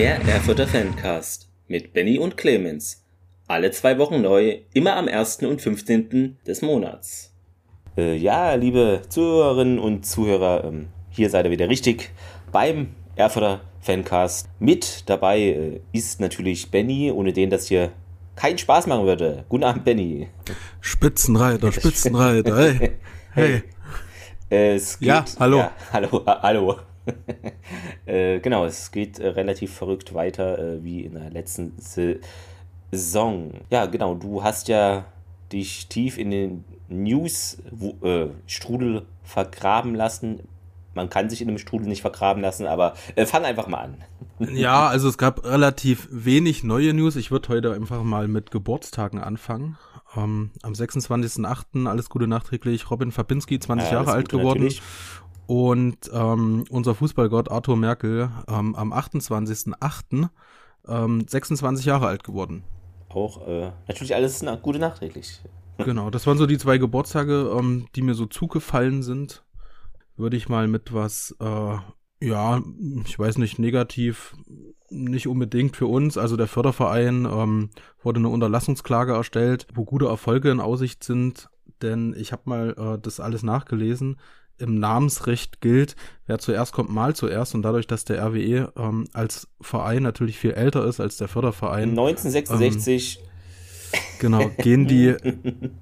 Der Erfurter Fancast mit Benny und Clemens. Alle zwei Wochen neu, immer am 1. und 15. des Monats. Äh, ja, liebe Zuhörerinnen und Zuhörer, ähm, hier seid ihr wieder richtig beim Erfurter Fancast. Mit dabei äh, ist natürlich Benny, ohne den das hier keinen Spaß machen würde. Guten Abend, Benny. Spitzenreiter, Spitzenreiter, hey. Hey. Äh, es geht, Ja, hallo. Ja, hallo, hallo. äh, genau, es geht äh, relativ verrückt weiter äh, wie in der letzten Saison. Ja, genau, du hast ja dich tief in den News-Strudel vergraben lassen. Man kann sich in einem Strudel nicht vergraben lassen, aber fang einfach mal an. Ja, also es gab relativ wenig neue News. Ich würde heute einfach mal mit Geburtstagen anfangen. Ähm, am 26.08. alles Gute nachträglich. Robin Fabinski, 20 Ja, Jahre alt geworden. natürlich. Und ähm, unser Fußballgott Arthur Merkel ähm, am 28.08. Ähm, 26 Jahre alt geworden. Auch äh, natürlich alles na gute nachträglich. Genau, das waren so die zwei Geburtstage, ähm, die mir so zugefallen sind. Würde ich mal mit was, äh, ja, ich weiß nicht, negativ, nicht unbedingt für uns. Also der Förderverein ähm, wurde eine Unterlassungsklage erstellt, wo gute Erfolge in Aussicht sind. Denn ich habe mal äh, das alles nachgelesen. Im Namensrecht gilt, wer zuerst kommt, mal zuerst. Und dadurch, dass der RWE ähm, als Verein natürlich viel älter ist als der Förderverein, 1966 Genau, gehen die,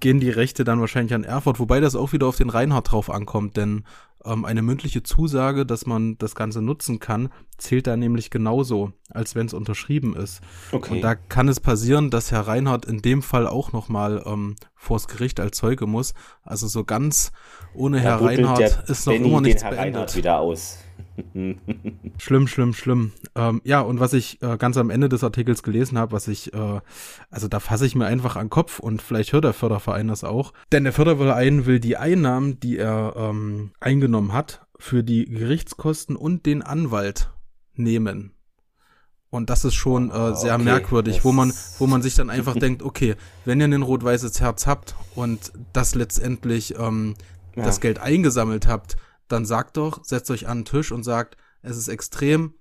gehen die Rechte dann wahrscheinlich an Erfurt, wobei das auch wieder auf den Reinhard drauf ankommt, denn ähm, eine mündliche Zusage, dass man das Ganze nutzen kann, zählt da nämlich genauso, als wenn es unterschrieben ist. Okay. Und da kann es passieren, dass Herr Reinhardt in dem Fall auch nochmal ähm, vors Gericht als Zeuge muss. Also so ganz ohne Herr buddelt Reinhardt ist noch immer den nichts Herr beendet. Reinhardt wieder aus. Schlimm, schlimm, schlimm. Ähm, ja, und was ich äh, ganz am Ende des Artikels gelesen habe, was ich, äh, also da fasse ich mir einfach an den Kopf und vielleicht hört der Förderverein das auch. Denn der Förderverein will die Einnahmen, die er ähm, eingenommen hat, für die Gerichtskosten und den Anwalt nehmen. Und das ist schon äh, sehr Okay, merkwürdig, wo man, wo man sich dann einfach denkt, okay, wenn ihr ein rot-weißes Herz habt und das letztendlich ähm, Ja. das Geld eingesammelt habt, dann sagt doch, setzt euch an den Tisch und sagt, es ist extrem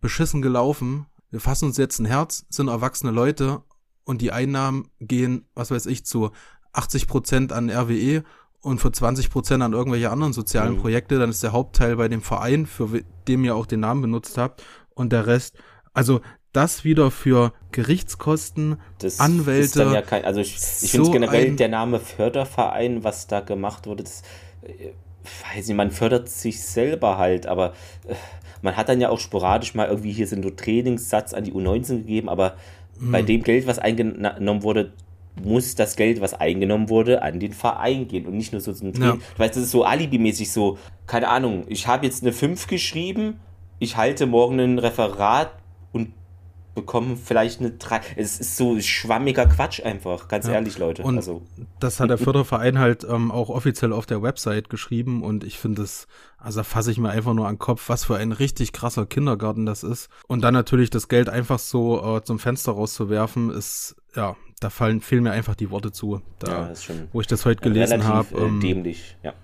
beschissen gelaufen. Wir fassen uns jetzt ein Herz, sind erwachsene Leute und die Einnahmen gehen, was weiß ich, zu 80 Prozent an RWE und für 20 Prozent an irgendwelche anderen sozialen Mhm. Projekte. Dann ist der Hauptteil bei dem Verein, für dem ihr auch den Namen benutzt habt und der Rest. Also das wieder für Gerichtskosten, Das Anwälte, ist dann ja kein, also ich, ich so finde generell der Name Förderverein, was da gemacht wurde, das äh, weiß nicht, man fördert sich selber halt, aber äh, man hat dann ja auch sporadisch mal irgendwie hier sind nur Trainingssatz an die U19 gegeben, aber Mhm. bei dem Geld, was eingenommen wurde, muss das Geld, was eingenommen wurde, an den Verein gehen und nicht nur so ein Ja. Du weißt, das ist so alibimäßig so, keine Ahnung, ich habe jetzt eine 5 geschrieben, ich halte morgen ein Referat bekomme vielleicht eine 3. Es ist so schwammiger Quatsch einfach, ganz Ja. ehrlich, Leute. Und also, das hat der Förderverein halt ähm, auch offiziell auf der Website geschrieben und ich finde es, also fasse ich mir einfach nur an den Kopf, was für ein richtig krasser Kindergarten das ist. Und dann natürlich das Geld einfach so äh, zum Fenster rauszuwerfen, ist, ja, da fallen, fehlen mir einfach die Worte zu. Da, ja, das ist schon wo ich das heute gelesen habe. äh, Ähm, dämlich. Ja.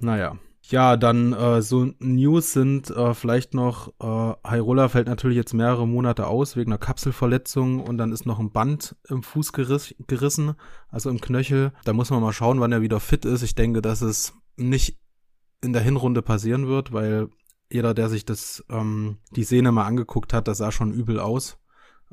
naja. Ja, dann äh, so News sind äh, vielleicht noch, äh, Hairola fällt natürlich jetzt mehrere Monate aus wegen einer Kapselverletzung und dann ist noch ein Band im Fuß geriss, gerissen, also im Knöchel. Da muss man mal schauen, wann er wieder fit ist. Ich denke, dass es nicht in der Hinrunde passieren wird, weil jeder, der sich das ähm, die Sehne mal angeguckt hat, das sah schon übel aus.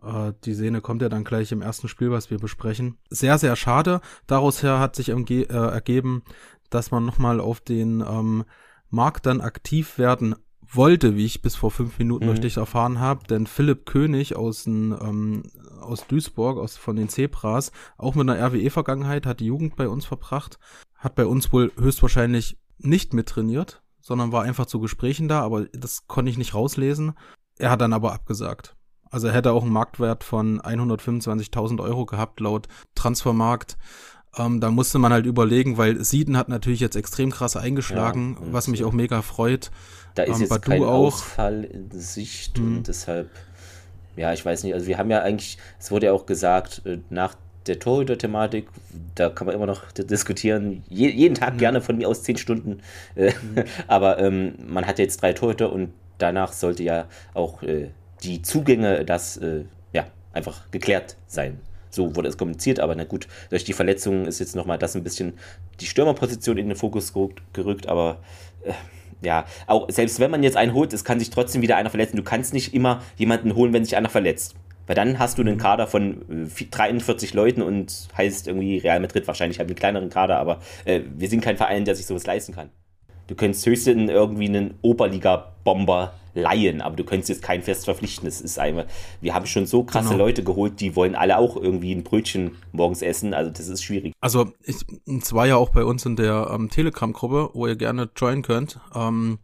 Äh, die Sehne kommt ja dann gleich im ersten Spiel, was wir besprechen. Sehr, sehr schade. Daraus her hat sich äh, ergeben, dass man nochmal auf den ähm, Markt dann aktiv werden wollte, wie ich bis vor fünf Minuten Mhm. durch dich erfahren habe, denn Philipp König aus, den, ähm, aus Duisburg, aus, von den Zebras, auch mit einer RWE-Vergangenheit, hat die Jugend bei uns verbracht, hat bei uns wohl höchstwahrscheinlich nicht mittrainiert, sondern war einfach zu Gesprächen da, aber das konnte ich nicht rauslesen. Er hat dann aber abgesagt. Also er hätte auch einen Marktwert von 125.000 Euro gehabt laut Transfermarkt. Ähm, da musste man halt überlegen, weil Sieden hat natürlich jetzt extrem krass eingeschlagen, Ja, was mich äh, auch mega freut. Da ist Ähm, jetzt Badu kein auch. Ausfall in Sicht Mhm. und deshalb, ja, ich weiß nicht, also wir haben ja eigentlich, es wurde ja auch gesagt, äh, nach der Torhüter-Thematik, da kann man immer noch diskutieren, je, jeden Tag gerne von mir aus zehn Stunden, äh, aber ähm, man hat jetzt drei Torhüter und danach sollte ja auch äh, die Zugänge, das äh, ja einfach geklärt sein. So wurde es kommuniziert, aber na gut, durch die Verletzungen ist jetzt nochmal das ein bisschen die Stürmerposition in den Fokus gerückt, aber äh, ja, auch selbst wenn man jetzt einen holt, es kann sich trotzdem wieder einer verletzen. Du kannst nicht immer jemanden holen, wenn sich einer verletzt. Weil dann hast du einen Kader von 43 äh, Leuten und heißt irgendwie Real Madrid wahrscheinlich halt einen kleineren Kader, aber äh, wir sind kein Verein, der sich sowas leisten kann. Du könntest höchstens irgendwie einen Oberliga-Bomber leihen, aber du könntest jetzt keinen fest verpflichten. Das ist einfach, wir haben schon so krasse genau. Leute geholt, die wollen alle auch irgendwie ein Brötchen morgens essen. Also das ist schwierig. Also es war ja auch bei uns in der ähm, Telegram-Gruppe, wo ihr gerne joinen könnt. Ähm,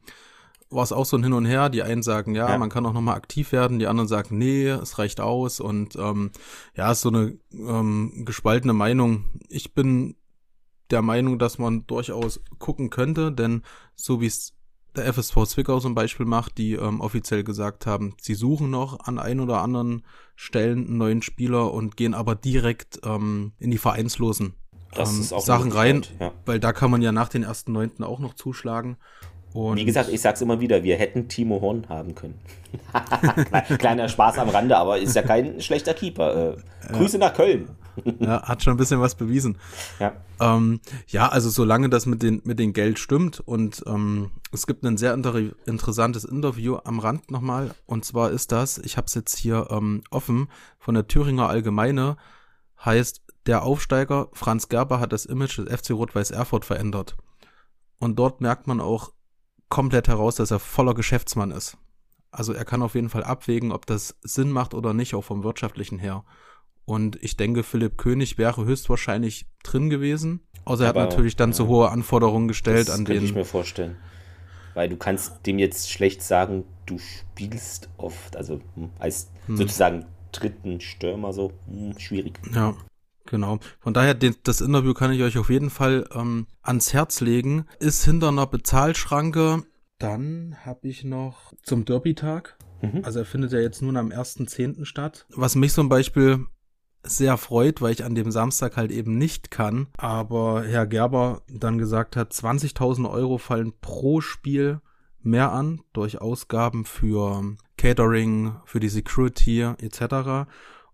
war es auch so ein Hin und Her. Die einen sagen, ja, ja. man kann auch nochmal aktiv werden, die anderen sagen, nee, es reicht aus. Und ähm, ja, ist so eine ähm, gespaltene Meinung. Ich bin der Meinung, dass man durchaus gucken könnte, denn so wie es der FSV Zwickau zum Beispiel macht, die ähm, offiziell gesagt haben, sie suchen noch an ein oder anderen Stellen einen neuen Spieler und gehen aber direkt ähm, in die Vereinslosen ähm, Sachen rein, ja. weil da kann man ja nach den ersten Neunten auch noch zuschlagen. Und Wie gesagt, ich sag's immer wieder, wir hätten Timo Horn haben können. Kleiner Spaß am Rande, aber ist ja kein schlechter Keeper. Äh, Grüße nach Köln. ja, hat schon ein bisschen was bewiesen. Ja, ähm, ja also solange das mit den, mit den Geld stimmt und ähm, es gibt ein sehr inter interessantes Interview am Rand nochmal und zwar ist das, ich habe es jetzt hier ähm, offen, von der Thüringer Allgemeine, heißt, der Aufsteiger Franz Gerber hat das Image des FC Rot-Weiß Erfurt verändert. Und dort merkt man auch, komplett heraus, dass er voller Geschäftsmann ist. Also er kann auf jeden Fall abwägen, ob das Sinn macht oder nicht, auch vom wirtschaftlichen her. Und ich denke, Philipp König wäre höchstwahrscheinlich drin gewesen. Außer er hat natürlich dann ja, zu hohe Anforderungen gestellt das an den. Kann ich mir vorstellen. Weil du kannst dem jetzt schlecht sagen, du spielst oft, also hm, als hm. sozusagen dritten Stürmer so, hm, schwierig. Ja. Genau. Von daher, den, das Interview kann ich euch auf jeden Fall ähm, ans Herz legen. Ist hinter einer Bezahlschranke. Dann habe ich noch zum Derby-Tag. Mhm. Also er findet ja jetzt nun am 1.10. statt. Was mich zum Beispiel sehr freut, weil ich an dem Samstag halt eben nicht kann. Aber Herr Gerber dann gesagt hat, 20.000 Euro fallen pro Spiel mehr an durch Ausgaben für Catering, für die Security etc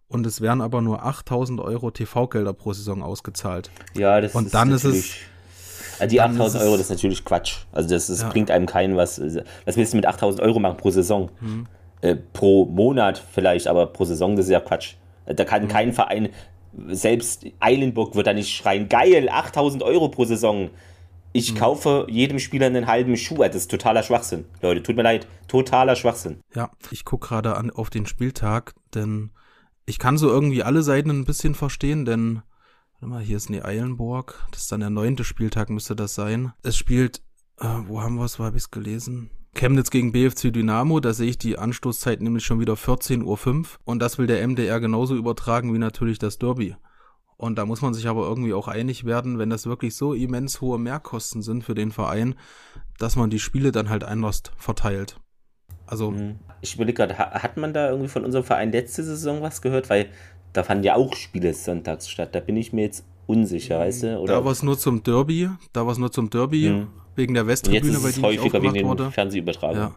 und es werden aber nur 8000 Euro TV-Gelder pro Saison ausgezahlt. Ja, das und ist dann ist es. Also die 8000 Euro, das ist natürlich Quatsch. Also das, das ja. bringt einem keinen was. Was willst du mit 8000 Euro machen pro Saison? Mhm. Äh, pro Monat vielleicht, aber pro Saison, das ist ja Quatsch. Da kann mhm. kein Verein, selbst Eilenburg wird da nicht schreien, geil, 8000 Euro pro Saison. Ich mhm. kaufe jedem Spieler einen halben Schuh. Das ist totaler Schwachsinn. Leute, tut mir leid. Totaler Schwachsinn. Ja, ich gucke gerade an auf den Spieltag, denn ich kann so irgendwie alle Seiten ein bisschen verstehen, denn, warte mal, hier ist die Eilenburg, das ist dann der neunte Spieltag, müsste das sein. Es spielt, äh, wo haben wir es, wo habe ich es gelesen? Chemnitz gegen BFC Dynamo, da sehe ich die Anstoßzeit nämlich schon wieder 14.05 Uhr und das will der MDR genauso übertragen wie natürlich das Derby. Und da muss man sich aber irgendwie auch einig werden, wenn das wirklich so immens hohe Mehrkosten sind für den Verein, dass man die Spiele dann halt anders verteilt. Also. Mhm. Ich überlege gerade, hat man da irgendwie von unserem Verein letzte Saison was gehört? Weil da fanden ja auch Spiele sonntags statt. Da bin ich mir jetzt unsicher, weißt du? Oder? Da war es nur zum Derby. Da war es nur zum Derby. Mhm. Wegen der Westtribüne, weil die häufiger wegen den Fernsehübertragungen. Ja.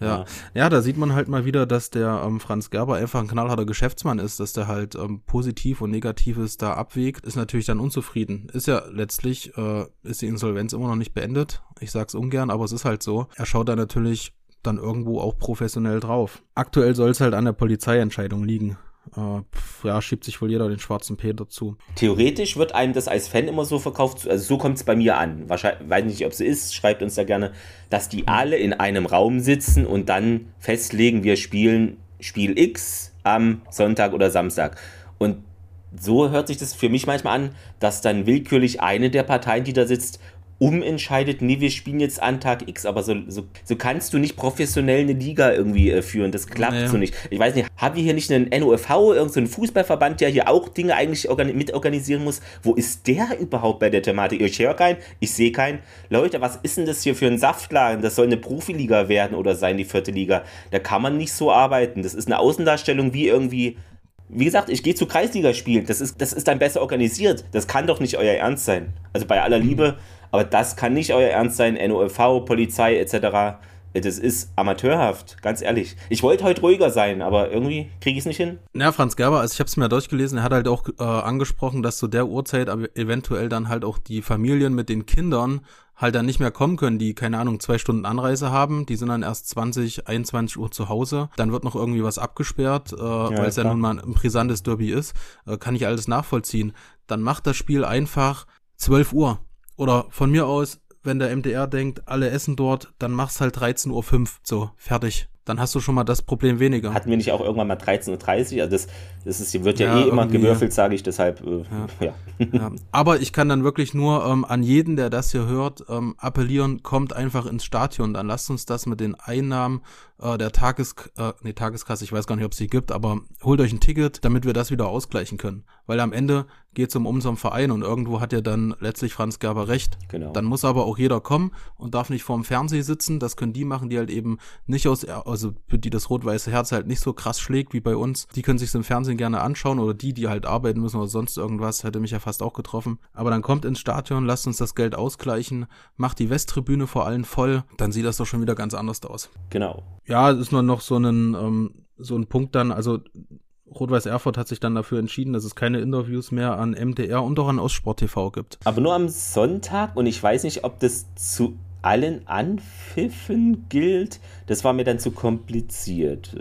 Ja. ja, da sieht man halt mal wieder, dass der ähm, Franz Gerber einfach ein knallharter Geschäftsmann ist, dass der halt ähm, positiv und negatives da abwägt, ist natürlich dann unzufrieden. Ist ja letztlich, äh, ist die Insolvenz immer noch nicht beendet. Ich sag's ungern, aber es ist halt so. Er schaut da natürlich dann irgendwo auch professionell drauf. Aktuell soll es halt an der Polizeientscheidung liegen. Äh, pf, ja, schiebt sich wohl jeder den schwarzen Peter zu. Theoretisch wird einem das als Fan immer so verkauft, also so kommt es bei mir an. Wahrscheinlich, weiß nicht, ob es ist, schreibt uns da gerne, dass die alle in einem Raum sitzen und dann festlegen, wir spielen Spiel X am Sonntag oder Samstag. Und so hört sich das für mich manchmal an, dass dann willkürlich eine der Parteien, die da sitzt, umentscheidet, nee, wir spielen jetzt an Tag X, aber so, so, so kannst du nicht professionell eine Liga irgendwie äh, führen. Das klappt naja. so nicht. Ich weiß nicht, haben wir hier nicht einen NOFV, irgendeinen so Fußballverband, der hier auch Dinge eigentlich mitorganisieren muss? Wo ist der überhaupt bei der Thematik? Ich höre keinen, ich sehe keinen. Leute, was ist denn das hier für ein Saftladen? Das soll eine Profiliga werden oder sein, die vierte Liga. Da kann man nicht so arbeiten. Das ist eine Außendarstellung wie irgendwie wie gesagt, ich gehe zu Kreisligaspielen. Das ist, das ist dann besser organisiert. Das kann doch nicht euer Ernst sein. Also bei aller Liebe, aber das kann nicht euer Ernst sein. NOFV, Polizei etc. Das ist amateurhaft, ganz ehrlich. Ich wollte heute ruhiger sein, aber irgendwie kriege ich es nicht hin. Ja, Franz Gerber, also ich habe es mir durchgelesen, er hat halt auch äh, angesprochen, dass zu der Uhrzeit eventuell dann halt auch die Familien mit den Kindern halt dann nicht mehr kommen können, die, keine Ahnung, zwei Stunden Anreise haben, die sind dann erst 20, 21 Uhr zu Hause, dann wird noch irgendwie was abgesperrt, äh, ja, weil es ja nun mal ein brisantes Derby ist, äh, kann ich alles nachvollziehen. Dann macht das Spiel einfach 12 Uhr. Oder von mir aus wenn der MDR denkt, alle essen dort, dann mach's halt 13.05 Uhr. So, fertig. Dann hast du schon mal das Problem weniger. Hatten wir nicht auch irgendwann mal 13.30 Uhr? Also das, das ist, wird ja, ja eh immer gewürfelt, sage ich, deshalb, äh, ja. ja. ja. Aber ich kann dann wirklich nur ähm, an jeden, der das hier hört, ähm, appellieren, kommt einfach ins Stadion. Dann lasst uns das mit den Einnahmen äh, der Tages, äh, nee, Tageskasse, ich weiß gar nicht, ob es die gibt, aber holt euch ein Ticket, damit wir das wieder ausgleichen können. Weil am Ende geht es um unseren Verein und irgendwo hat ja dann letztlich Franz Gerber recht. Genau. Dann muss aber auch jeder kommen und darf nicht vorm Fernseher sitzen. Das können die machen, die halt eben nicht aus, also für die das rot-weiße Herz halt nicht so krass schlägt wie bei uns. Die können sich im Fernsehen gerne anschauen oder die, die halt arbeiten müssen oder sonst irgendwas, hätte mich ja fast auch getroffen. Aber dann kommt ins Stadion, lasst uns das Geld ausgleichen, macht die Westtribüne vor allem voll, dann sieht das doch schon wieder ganz anders aus. Genau. Ja, es ist nur noch so ein, ähm, so ein Punkt dann, also Rot-Weiß Erfurt hat sich dann dafür entschieden, dass es keine Interviews mehr an MDR und auch an Ostsport TV gibt. Aber nur am Sonntag und ich weiß nicht, ob das zu allen Anpfiffen gilt. Das war mir dann zu kompliziert.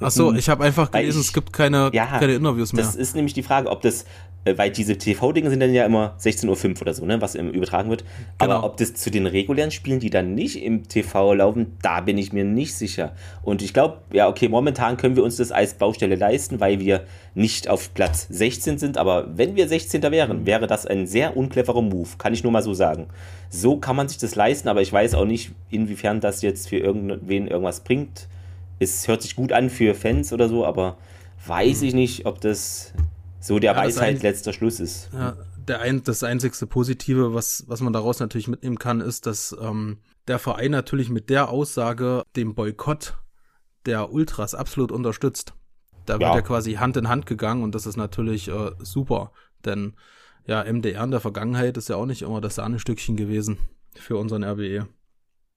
Ach so, ich habe einfach gelesen, ich, es gibt keine, ja, keine Interviews mehr. Das ist nämlich die Frage, ob das weil diese TV-Dinge sind dann ja immer 16.05 Uhr oder so, ne, was übertragen wird. Genau. Aber ob das zu den regulären Spielen, die dann nicht im TV laufen, da bin ich mir nicht sicher. Und ich glaube, ja, okay, momentan können wir uns das als Baustelle leisten, weil wir nicht auf Platz 16 sind. Aber wenn wir 16. wären, wäre das ein sehr uncleverer Move, kann ich nur mal so sagen. So kann man sich das leisten, aber ich weiß auch nicht, inwiefern das jetzt für irgendwen irgendwas bringt. Es hört sich gut an für Fans oder so, aber weiß ich nicht, ob das so der ja, Weisheit ein, letzter Schluss ist. Ja, der ein, das einzigste Positive, was, was man daraus natürlich mitnehmen kann, ist, dass ähm, der Verein natürlich mit der Aussage den Boykott der Ultras absolut unterstützt. Da wird ja. ja quasi Hand in Hand gegangen und das ist natürlich äh, super, denn ja, MDR in der Vergangenheit ist ja auch nicht immer das Sahnestückchen gewesen für unseren RWE.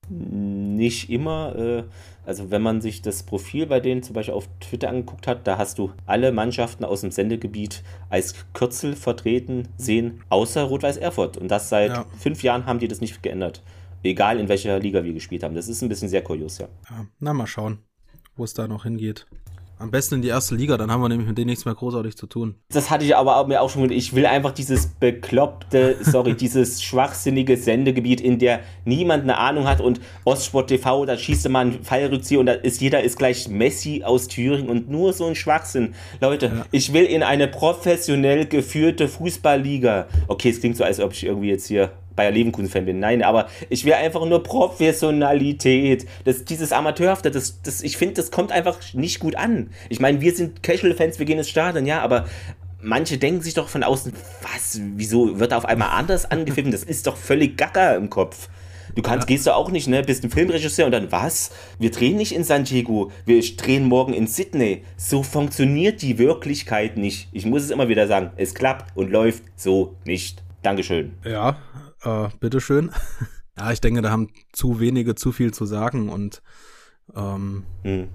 Nicht immer. Äh, also wenn man sich das Profil bei denen zum Beispiel auf Twitter angeguckt hat, da hast du alle Mannschaften aus dem Sendegebiet als Kürzel vertreten sehen, außer Rot-Weiß Erfurt. Und das seit ja. fünf Jahren haben die das nicht geändert. Egal in welcher Liga wir gespielt haben. Das ist ein bisschen sehr kurios, ja. ja na, mal schauen, wo es da noch hingeht. Am besten in die erste Liga, dann haben wir nämlich mit denen nichts mehr großartig zu tun. Das hatte ich aber auch, mir auch schon. Ich will einfach dieses bekloppte, sorry, dieses schwachsinnige Sendegebiet, in der niemand eine Ahnung hat und Ostsport TV, da schießt man einen Fallrückzieher und da ist jeder ist gleich Messi aus Thüringen und nur so ein Schwachsinn. Leute, ja. ich will in eine professionell geführte Fußballliga. Okay, es klingt so, als ob ich irgendwie jetzt hier Bayer Leverkusen-Fan bin. Nein, aber ich will einfach nur Professionalität. Das, dieses Amateurhafte, das, das, ich finde, das kommt einfach nicht gut an. Ich meine, wir sind Casual-Fans, wir gehen ins Stadion, ja, aber manche denken sich doch von außen, was, wieso wird er auf einmal anders angefilmt? Das ist doch völlig gacker im Kopf. Du kannst, ja. gehst du auch nicht, ne? Bist ein Filmregisseur und dann was? Wir drehen nicht in San Diego, wir drehen morgen in Sydney. So funktioniert die Wirklichkeit nicht. Ich muss es immer wieder sagen, es klappt und läuft so nicht. Dankeschön. Ja, äh, bitteschön. ja, ich denke, da haben zu wenige zu viel zu sagen und ähm, hm.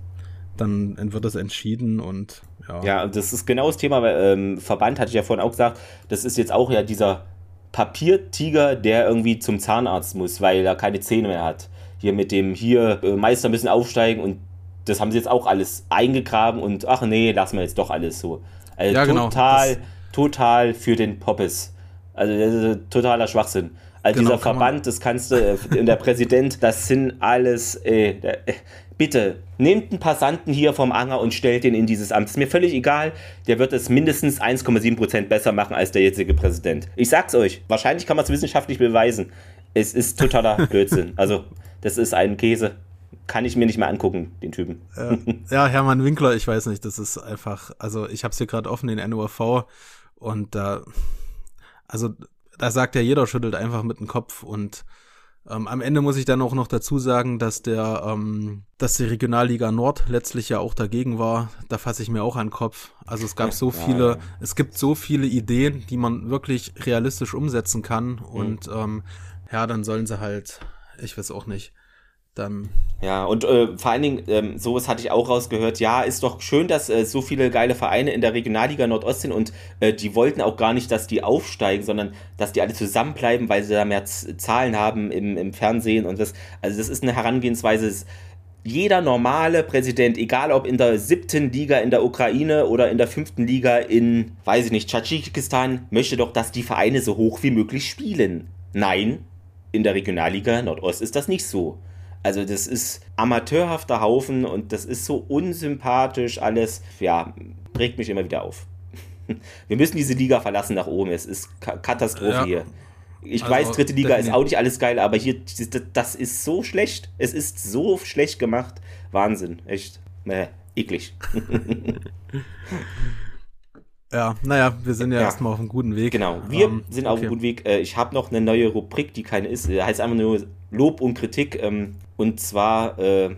dann wird das entschieden und ja. Ja, das ist genau das Thema, weil ähm, Verband hatte ich ja vorhin auch gesagt, das ist jetzt auch ja dieser Papiertiger, der irgendwie zum Zahnarzt muss, weil er keine Zähne mehr hat. Hier mit dem, hier, äh, Meister müssen aufsteigen und das haben sie jetzt auch alles eingegraben und ach nee, lassen wir jetzt doch alles so. Also ja, genau. total, genau. total für den Poppes. Also das ist totaler Schwachsinn. Also genau, dieser Verband, das kannst du, äh, der Präsident, das sind alles, äh, äh, bitte, nehmt einen Passanten hier vom Anger und stellt ihn in dieses Amt. Ist mir völlig egal, der wird es mindestens 1,7% besser machen als der jetzige Präsident. Ich sag's euch, wahrscheinlich kann man es wissenschaftlich beweisen. Es ist totaler Blödsinn. Also, das ist ein Käse. Kann ich mir nicht mehr angucken, den Typen. Äh, ja, Hermann Winkler, ich weiß nicht, das ist einfach, also ich hab's hier gerade offen, den NURV und da... Also da sagt ja jeder, schüttelt einfach mit dem Kopf und ähm, am Ende muss ich dann auch noch dazu sagen, dass der, ähm, dass die Regionalliga Nord letztlich ja auch dagegen war. Da fasse ich mir auch an den Kopf. Also es gab so viele, es gibt so viele Ideen, die man wirklich realistisch umsetzen kann. Mhm. Und ähm, ja, dann sollen sie halt, ich weiß auch nicht, dann. Ja, und äh, vor allen Dingen, ähm, sowas hatte ich auch rausgehört, ja, ist doch schön, dass äh, so viele geile Vereine in der Regionalliga Nordost sind und äh, die wollten auch gar nicht, dass die aufsteigen, sondern dass die alle zusammenbleiben, weil sie da mehr Z Zahlen haben im, im Fernsehen und das. Also das ist eine Herangehensweise, jeder normale Präsident, egal ob in der siebten Liga in der Ukraine oder in der fünften Liga in, weiß ich nicht, Tadschikistan, möchte doch, dass die Vereine so hoch wie möglich spielen. Nein, in der Regionalliga Nordost ist das nicht so. Also das ist amateurhafter Haufen und das ist so unsympathisch alles. Ja, regt mich immer wieder auf. Wir müssen diese Liga verlassen nach oben. Es ist Katastrophe ja. hier. Ich also, weiß, dritte Liga ist auch nicht alles geil, aber hier, das ist so schlecht. Es ist so schlecht gemacht. Wahnsinn, echt. Äh, eklig. ja, naja, wir sind ja, ja. erstmal auf einem guten Weg. Genau, wir ähm, sind auf okay. einem guten Weg. Äh, ich habe noch eine neue Rubrik, die keine ist. Heißt einfach nur Lob und Kritik. Ähm, und zwar äh,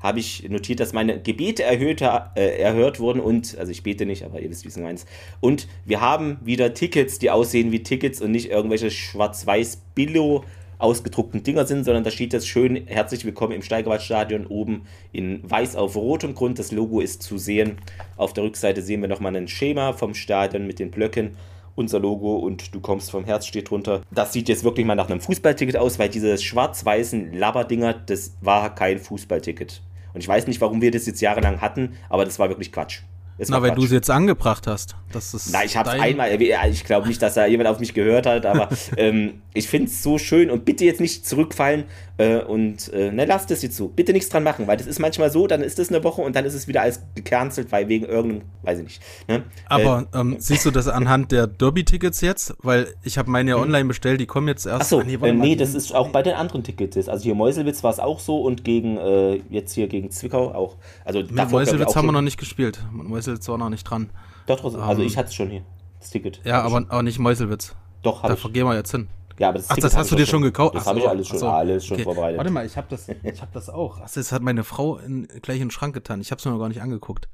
habe ich notiert, dass meine Gebete erhöhte, äh, erhört wurden und, also ich bete nicht, aber ihr wisst, wie es meint. Und wir haben wieder Tickets, die aussehen wie Tickets und nicht irgendwelche schwarz-weiß-billo ausgedruckten Dinger sind, sondern da steht jetzt schön herzlich willkommen im Steigerwaldstadion oben in weiß auf rotem Grund. Das Logo ist zu sehen. Auf der Rückseite sehen wir nochmal ein Schema vom Stadion mit den Blöcken unser Logo und du kommst vom Herz steht drunter. Das sieht jetzt wirklich mal nach einem Fußballticket aus, weil diese schwarz-weißen Labberdinger, das war kein Fußballticket. Und ich weiß nicht, warum wir das jetzt jahrelang hatten, aber das war wirklich Quatsch. Es Na, weil du es jetzt angebracht hast. Das ist Na, ich habe es einmal, ich glaube nicht, dass da jemand auf mich gehört hat, aber ähm, ich finde es so schön und bitte jetzt nicht zurückfallen äh, und äh, ne, lasst es jetzt so. Bitte nichts dran machen, weil das ist manchmal so, dann ist das eine Woche und dann ist es wieder alles gecancelt, weil wegen irgendeinem, weiß ich nicht. Ne? Aber äh, ähm, siehst du das anhand der Derby-Tickets jetzt? Weil ich habe meine ja hm. online bestellt, die kommen jetzt erst. Achso, nee, äh, nee das ist auch bei den anderen Tickets. Also hier Meuselwitz war es auch so und gegen, äh, jetzt hier gegen Zwickau auch. Also Mit Meuselwitz haben wir noch nicht gespielt. Meuselwitz war noch nicht dran. Doch, also ähm, ich hatte es schon hier, das Ticket. Ja, aber, aber nicht Meuselwitz. Doch, habe ich. Da gehen wir jetzt hin. Ja, aber das Ach, das hast du dir schon gekauft? Das habe ich alles schon, so. alles schon okay. vorbereitet. Warte mal, ich habe das, ich habe das auch. Ach, das hat meine Frau in, gleich in den Schrank getan. Ich habe es mir noch gar nicht angeguckt.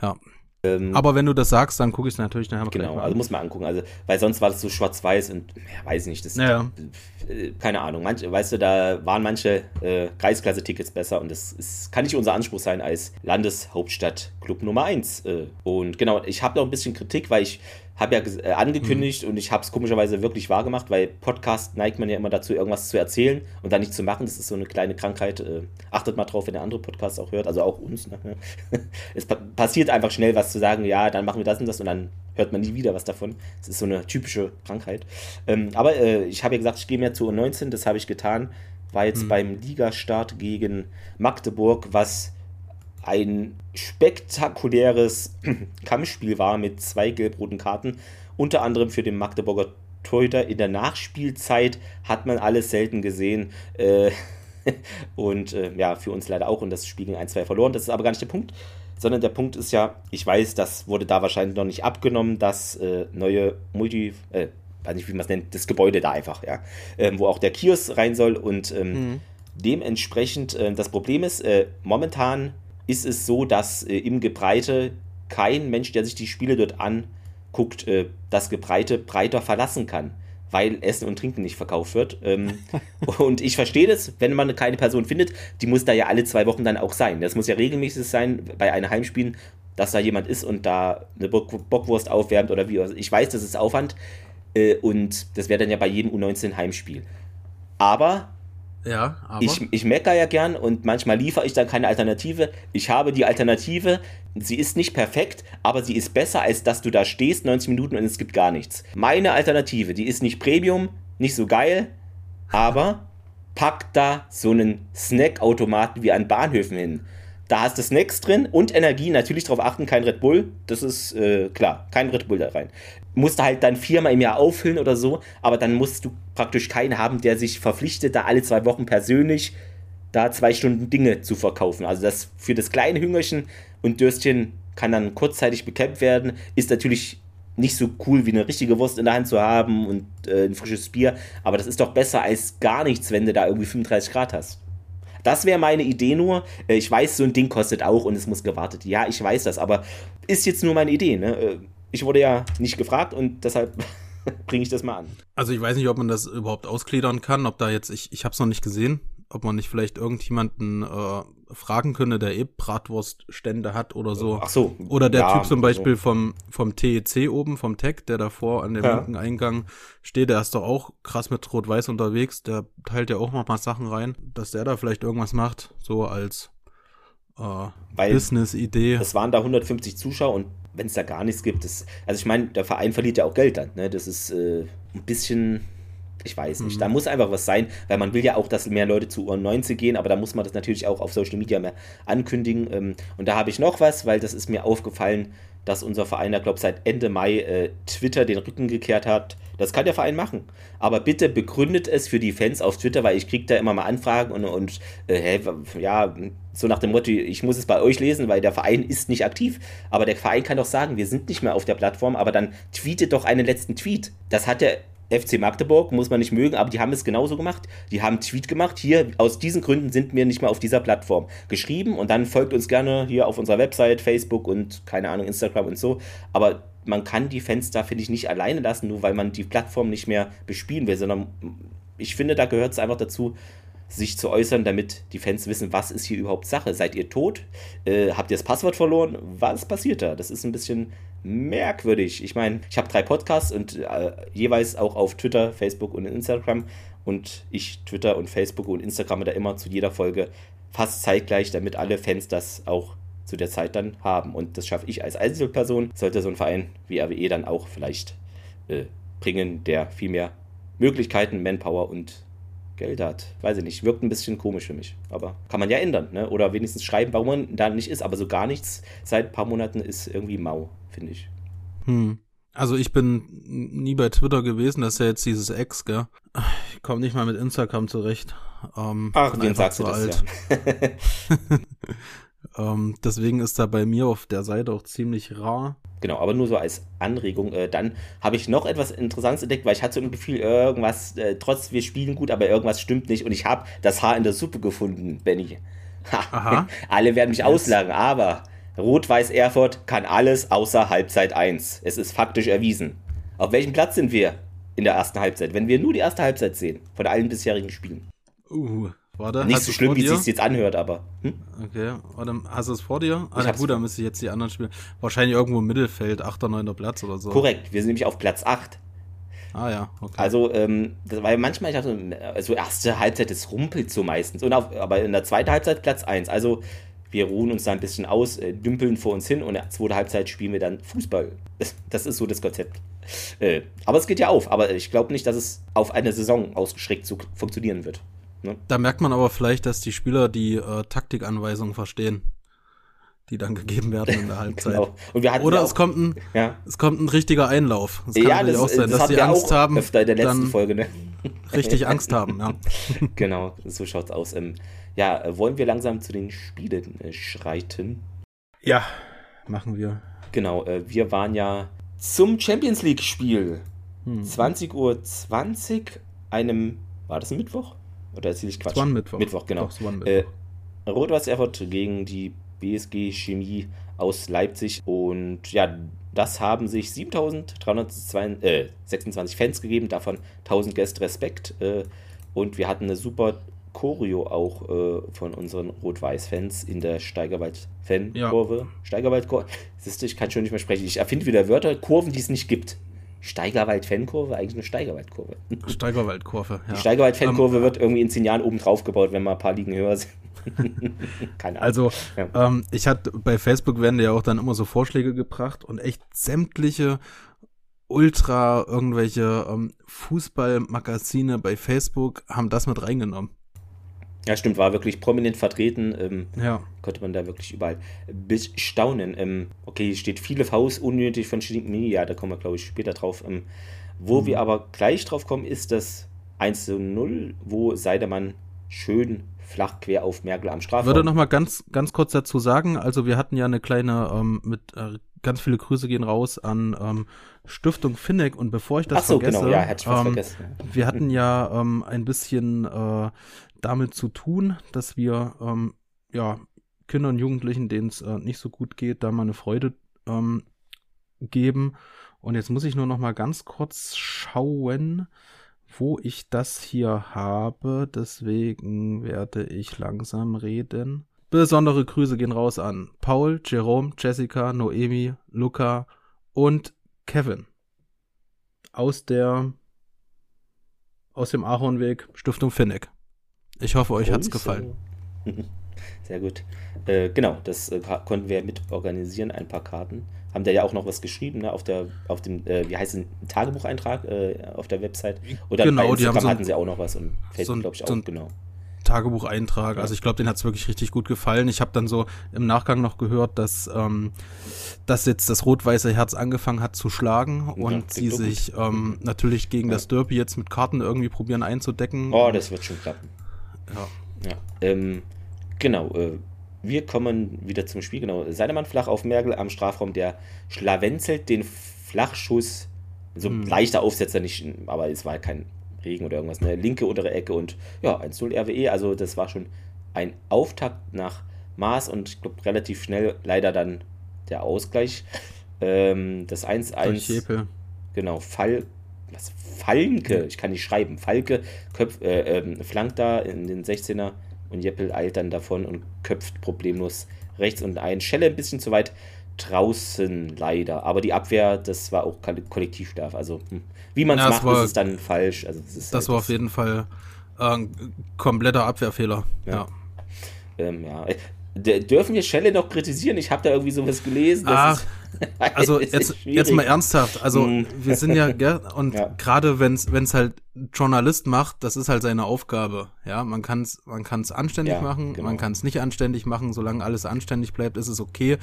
Ja. Ähm, aber wenn du das sagst, dann gucke ich es natürlich nachher mal Genau, also muss man angucken. Also, weil sonst war das so schwarz-weiß und ja, weiß nicht, das ja. äh, keine Ahnung. Manche, weißt du, da waren manche äh, Kreisklasse-Tickets besser und das ist, kann nicht unser Anspruch sein als Landeshauptstadt Club Nummer 1. Äh, und genau, ich habe noch ein bisschen Kritik, weil ich habe ja äh, angekündigt mhm. und ich habe es komischerweise wirklich wahr gemacht, weil Podcast neigt man ja immer dazu, irgendwas zu erzählen und dann nicht zu machen. Das ist so eine kleine Krankheit. Äh, achtet mal drauf, wenn ihr andere Podcasts auch hört, also auch uns. Ne? es pa passiert einfach schnell was zu sagen, ja, dann machen wir das und das und dann hört man nie wieder was davon. Das ist so eine typische Krankheit. Ähm, aber äh, ich habe ja gesagt, ich gehe mehr zu U19, das habe ich getan. War jetzt mhm. beim Ligastart gegen Magdeburg, was ein spektakuläres Kampfspiel war mit zwei gelb-roten Karten, unter anderem für den Magdeburger Torhüter. In der Nachspielzeit hat man alles selten gesehen. Äh, und äh, ja, für uns leider auch. Und das Spiel ging 1-2 verloren. Das ist aber gar nicht der Punkt. Sondern der Punkt ist ja, ich weiß, das wurde da wahrscheinlich noch nicht abgenommen, das äh, neue Multi, äh, weiß nicht, wie man es nennt, das Gebäude da einfach, ja, ähm, wo auch der Kiosk rein soll und ähm, mhm. dementsprechend äh, das Problem ist, äh, momentan ist es so, dass äh, im Gebreite kein Mensch, der sich die Spiele dort anguckt, äh, das Gebreite breiter verlassen kann, weil Essen und Trinken nicht verkauft wird. Ähm, und ich verstehe das, wenn man keine Person findet, die muss da ja alle zwei Wochen dann auch sein. Das muss ja regelmäßig sein bei einem Heimspiel, dass da jemand ist und da eine Bockwurst aufwärmt oder wie. Ich weiß, das ist Aufwand äh, und das wäre dann ja bei jedem U19 Heimspiel. Aber ja, aber. Ich, ich meckere ja gern und manchmal liefere ich dann keine Alternative. Ich habe die Alternative. Sie ist nicht perfekt, aber sie ist besser, als dass du da stehst 90 Minuten und es gibt gar nichts. Meine Alternative, die ist nicht Premium, nicht so geil, aber pack da so einen Snackautomaten wie an Bahnhöfen hin. Da hast du Snacks drin und Energie. Natürlich darauf achten, kein Red Bull. Das ist äh, klar, kein Red Bull da rein. Musst du halt dann viermal im Jahr auffüllen oder so, aber dann musst du praktisch keinen haben, der sich verpflichtet, da alle zwei Wochen persönlich da zwei Stunden Dinge zu verkaufen. Also das für das kleine Hüngerchen und Dürstchen kann dann kurzzeitig bekämpft werden. Ist natürlich nicht so cool wie eine richtige Wurst in der Hand zu haben und äh, ein frisches Bier, aber das ist doch besser als gar nichts, wenn du da irgendwie 35 Grad hast. Das wäre meine Idee nur. Äh, ich weiß, so ein Ding kostet auch und es muss gewartet. Ja, ich weiß das, aber ist jetzt nur meine Idee. Ne? Äh, ich wurde ja nicht gefragt und deshalb bringe ich das mal an. Also ich weiß nicht, ob man das überhaupt ausgliedern kann, ob da jetzt, ich, ich habe es noch nicht gesehen. Ob man nicht vielleicht irgendjemanden äh, fragen könne, der eh Bratwurststände hat oder so. Ach so. Oder der ja, Typ zum Beispiel so. vom, vom TEC oben, vom Tech, der davor an dem Ja. linken Eingang steht, der ist doch auch krass mit Rot-Weiß unterwegs, der teilt ja auch noch mal Sachen rein, dass der da vielleicht irgendwas macht, so als äh, Business-Idee. es waren da 150 Zuschauer und wenn es da gar nichts gibt, das, also ich meine, der Verein verliert ja auch Geld dann. Ne? Das ist äh, ein bisschen, ich weiß nicht, Mhm. da muss einfach was sein, weil man will ja auch, dass mehr Leute zu U19 gehen, aber da muss man das natürlich auch auf Social Media mehr ankündigen. Ähm, und da habe ich noch was, weil das ist mir aufgefallen, dass unser Verein da, glaube ich, seit Ende Mai äh, Twitter den Rücken gekehrt hat. Das kann der Verein machen. Aber bitte begründet es für die Fans auf Twitter, weil ich kriege da immer mal Anfragen und, und äh, hä, ja, so nach dem Motto, ich muss es bei euch lesen, weil der Verein ist nicht aktiv. Aber der Verein kann doch sagen, wir sind nicht mehr auf der Plattform, aber dann tweetet doch einen letzten Tweet. Das hat der FC Magdeburg, muss man nicht mögen, aber die haben es genauso gemacht. Die haben Tweet gemacht, hier, aus diesen Gründen sind wir nicht mehr auf dieser Plattform geschrieben und dann folgt uns gerne hier auf unserer Website, Facebook und keine Ahnung, Instagram und so. Aber man kann die Fans da, finde ich, nicht alleine lassen, nur weil man die Plattform nicht mehr bespielen will, sondern ich finde, da gehört es einfach dazu, sich zu äußern, damit die Fans wissen, was ist hier überhaupt Sache. Seid ihr tot? Äh, habt ihr das Passwort verloren? Was passiert da? Das ist ein bisschen merkwürdig. Ich meine, ich habe drei Podcasts und äh, jeweils auch auf Twitter, Facebook und Instagram. Und ich Twitter und Facebook und Instagram da immer zu jeder Folge fast zeitgleich, damit alle Fans das auch zu der Zeit dann haben. Und das schaffe ich als Einzelperson. Sollte so ein Verein wie RWE dann auch vielleicht äh, bringen, der viel mehr Möglichkeiten, Manpower und Geld hat. Weiß ich nicht, wirkt ein bisschen komisch für mich. Aber kann man ja ändern, ne? Oder wenigstens schreiben, warum man da nicht ist. Aber so gar nichts seit ein paar Monaten ist irgendwie mau, finde ich. Hm. Also ich bin nie bei Twitter gewesen, das ist ja jetzt dieses Ex, gell? Ich komme nicht mal mit Instagram zurecht. Ähm, Ach, bin wen sagst du das ja? ähm, deswegen ist da bei mir auf der Seite auch ziemlich rar. Genau, aber nur so als Anregung. Äh, dann habe ich noch etwas Interessantes entdeckt, weil ich hatte so ein Gefühl, irgendwas, äh, trotz wir spielen gut, aber irgendwas stimmt nicht. Und ich habe das Haar in der Suppe gefunden, Benny. Aha. Alle werden mich Jetzt. auslachen, aber Rot-Weiß Erfurt kann alles außer Halbzeit 1. Es ist faktisch erwiesen. Auf welchem Platz sind wir in der ersten Halbzeit, wenn wir nur die erste Halbzeit sehen von allen bisherigen Spielen? Uh, warte. Nicht so schlimm, wie es sich jetzt anhört, aber. Hm? Okay, warte, hast du es vor dir? Ah, na gut, dann müsste ich jetzt die anderen spielen. Wahrscheinlich irgendwo im Mittelfeld, 8., 9. Platz oder so. Korrekt, wir sind nämlich auf Platz 8. Ah ja, okay. Also, ähm, weil manchmal, ich dachte, also erste Halbzeit, das rumpelt so meistens. Und auf, aber in der zweiten Halbzeit Platz 1. Also, wir ruhen uns da ein bisschen aus, äh, dümpeln vor uns hin und in der zweiten Halbzeit spielen wir dann Fußball. Das, ist so das Konzept. Äh, aber es geht ja auf. Aber ich glaube nicht, dass es auf eine Saison ausgeschickt so funktionieren wird. Ne? Da merkt man aber vielleicht, dass die Spieler die äh, Taktikanweisungen verstehen, die dann gegeben werden in der Halbzeit. Genau. Und wir hatten Oder ja es auch, kommt ein, ja, es kommt ein richtiger Einlauf. Das kann ja, natürlich das, auch sein, das dass die wir Angst auch haben, öfter in der letzten Folge. Ne? richtig Angst haben. Ja. Genau, so schaut's aus. Ähm, ja, wollen wir langsam zu den Spielen äh, schreiten? ja, machen wir. Genau, äh, wir waren ja zum Champions League-Spiel. Hm. 20.20 Uhr, 20, einem, war das ein Mittwoch? Oder erzähle ich Quatsch? Ein Mittwoch. Mittwoch, genau. Doch, ein Äh, Mittwoch. Rot-Weiß Erfurt gegen die BSG Chemie aus Leipzig. Und ja, das haben sich 7.326 Fans gegeben, davon 1000 Gäste Respekt. Äh, und wir hatten eine super Choreo auch äh, von unseren Rot-Weiß-Fans in der Steigerwald-Fan-Kurve. Steigerwald-Kurve. Siehst du, ich kann schon nicht mehr sprechen. Ich erfinde wieder Wörter, Kurven, die es nicht gibt. Steigerwald-Fan-Kurve, eigentlich eine Steigerwald-Kurve. Steigerwaldkurve. Ja. Die Steigerwald-Fankurve Ähm, wird irgendwie in zehn Jahren oben drauf gebaut, wenn mal ein paar Ligen höher sind. Keine Ahnung. Also, Ja. ähm, ich hatte bei Facebook werden ja auch dann immer so Vorschläge gebracht und echt sämtliche Ultra irgendwelche ähm, Fußballmagazine bei Facebook haben das mit reingenommen. Ja, stimmt, war wirklich prominent vertreten. Ähm, Ja. konnte man da wirklich überall bestaunen. Ähm, okay, hier steht viele Vs unnötig von Shinnik Mini. Ja, da kommen wir, glaube ich, später drauf. Ähm, wo Mhm. wir aber gleich drauf kommen, ist das 1 zu 0, wo Seidemann schön flach quer auf Merkel am Ich Strafraum. würde noch mal ganz, ganz kurz dazu sagen, also wir hatten ja eine kleine, ähm, mit äh, ganz viele Grüße gehen raus an ähm, Stiftung Finneck und bevor ich das Ach so, vergesse, genau, ja, ähm, vergessen. wir hatten ja ähm, ein bisschen äh, damit zu tun, dass wir ähm, ja Kindern und Jugendlichen, denen es äh, nicht so gut geht, da mal eine Freude ähm, geben. Und jetzt muss ich nur noch mal ganz kurz schauen, wo ich das hier habe. Deswegen werde ich langsam reden. Besondere Grüße gehen raus an Paul, Jerome, Jessica, Noemi, Luca und Kevin. Aus der aus dem Ahornweg Stiftung Finneck. Ich hoffe, euch hat es gefallen. Sehr gut. Äh, genau, das äh, konnten wir mit organisieren, ein paar Karten. Haben da ja auch noch was geschrieben, ne, auf der, auf dem, äh, wie heißt es, Tagebucheintrag äh, auf der Website. Oder genau, bei Instagram die haben so hatten sie auch noch was und Facebook, so glaube ich, auch, so genau. Tagebucheintrag. Also ich glaube, den hat es wirklich richtig gut gefallen. Ich habe dann so im Nachgang noch gehört, dass, ähm, dass jetzt das rot-weiße Herz angefangen hat zu schlagen und ja, sie sich ähm, natürlich gegen ja. das Derby jetzt mit Karten irgendwie probieren einzudecken. Oh, das wird schon klappen. Ja. ja. Ähm, genau, äh, wir kommen wieder zum Spiel. Genau, Seidemann flach auf Merkel am Strafraum, der schlawenzelt den Flachschuss. So ein hm. leichter Aufsetzer, nicht, aber es war kein Regen oder irgendwas. Eine linke untere Ecke und ja, 1-0 RWE. Also, das war schon ein Auftakt nach Maß und ich glaube, relativ schnell leider dann der Ausgleich. Ähm, das 1-1. Genau, Fall. Was? Falke, ich kann nicht schreiben. Falke köpf, äh, äh, flankt da in den 16er und Jeppel eilt dann davon und köpft problemlos rechts und ein. Schelle ein bisschen zu weit draußen, leider. Aber die Abwehr, das war auch Kollektivschlaf. Also, hm. wie man es ja, macht, war, ist es dann falsch. Also, das halt war auf jeden Fall äh, ein kompletter Abwehrfehler. Ja. Ja. Ähm, ja dürfen wir Schelle noch kritisieren? Ich habe da irgendwie sowas gelesen. Ach, also jetzt, jetzt mal ernsthaft. Also mm. wir sind ja, gell, und ja. gerade wenn es halt Journalist macht, das ist halt seine Aufgabe. Ja, man kann es man kann's anständig ja, machen, genau. man kann es nicht anständig machen. Solange alles anständig bleibt, ist es okay.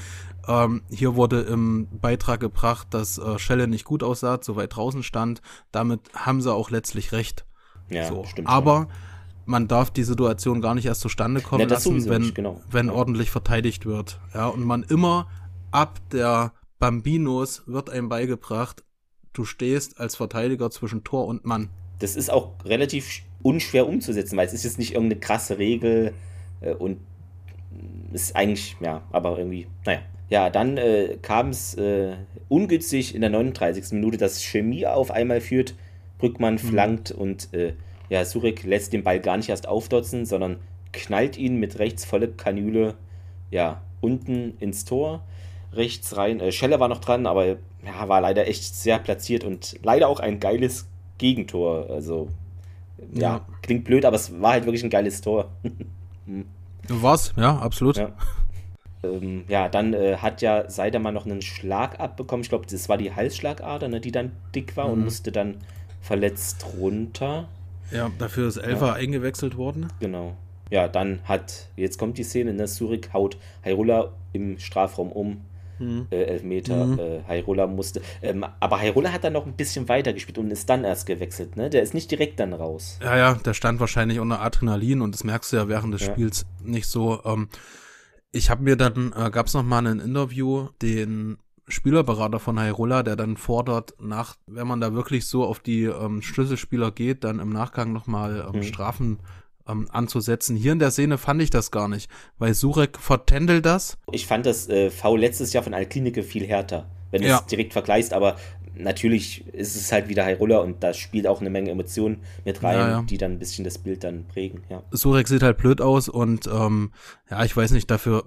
Ähm, hier wurde im Beitrag gebracht, dass äh, Schelle nicht gut aussah, so weit draußen stand. Damit haben sie auch letztlich recht. Ja, so. stimmt. Aber man darf die Situation gar nicht erst zustande kommen ja, lassen, wenn, nicht, genau. wenn ja. ordentlich verteidigt wird. Ja, und man immer ab der Bambinos wird einem beigebracht, du stehst als Verteidiger zwischen Tor und Mann. Das ist auch relativ unschwer umzusetzen, weil es ist jetzt nicht irgendeine krasse Regel äh, und ist eigentlich, ja, aber irgendwie, naja. Ja, dann äh, kam es äh, ungünstig in der 39. Minute, dass Chemie auf einmal führt, Brückmann mhm. flankt und äh, ja, Surek lässt den Ball gar nicht erst aufdotzen, sondern knallt ihn mit rechts volle Kanüle, ja, unten ins Tor, rechts rein. Äh, Schelle war noch dran, aber ja, war leider echt sehr platziert und leider auch ein geiles Gegentor. Also, ja, ja. klingt blöd, aber es war halt wirklich ein geiles Tor. War's, ja, absolut. Ja. Ähm, ja, dann äh, hat ja Seidemann noch einen Schlag abbekommen. Ich glaube, das war die Halsschlagader, ne, die dann dick war mhm. und musste dann verletzt runter. Ja, dafür ist Elfer ja. eingewechselt worden. Genau. Ja, dann hat, jetzt kommt die Szene, ne, Surik haut Hyrule im Strafraum um. Hm. Äh, Elfmeter, hm. äh, Hyrule musste. Ähm, aber Hyrule hat dann noch ein bisschen weiter gespielt und ist dann erst gewechselt, ne? Der ist nicht direkt dann raus. Ja, ja, der stand wahrscheinlich unter Adrenalin und das merkst du ja während des ja. Spiels nicht so. Ähm, ich habe mir dann, äh, gab es noch mal ein Interview, den Spielerberater von Hyrule, der dann fordert, nach, wenn man da wirklich so auf die ähm, Schlüsselspieler geht, dann im Nachgang nochmal ähm, mhm. Strafen ähm, anzusetzen. Hier in der Szene fand ich das gar nicht, weil Surek vertändelt das. Ich fand das äh, V letztes Jahr von Alklinike viel härter, wenn du ja. es direkt vergleichst, aber natürlich ist es halt wieder Hyrule und da spielt auch eine Menge Emotionen mit rein, ja, ja. die dann ein bisschen das Bild dann prägen, ja. Surek sieht halt blöd aus und ähm, ja, ich weiß nicht, dafür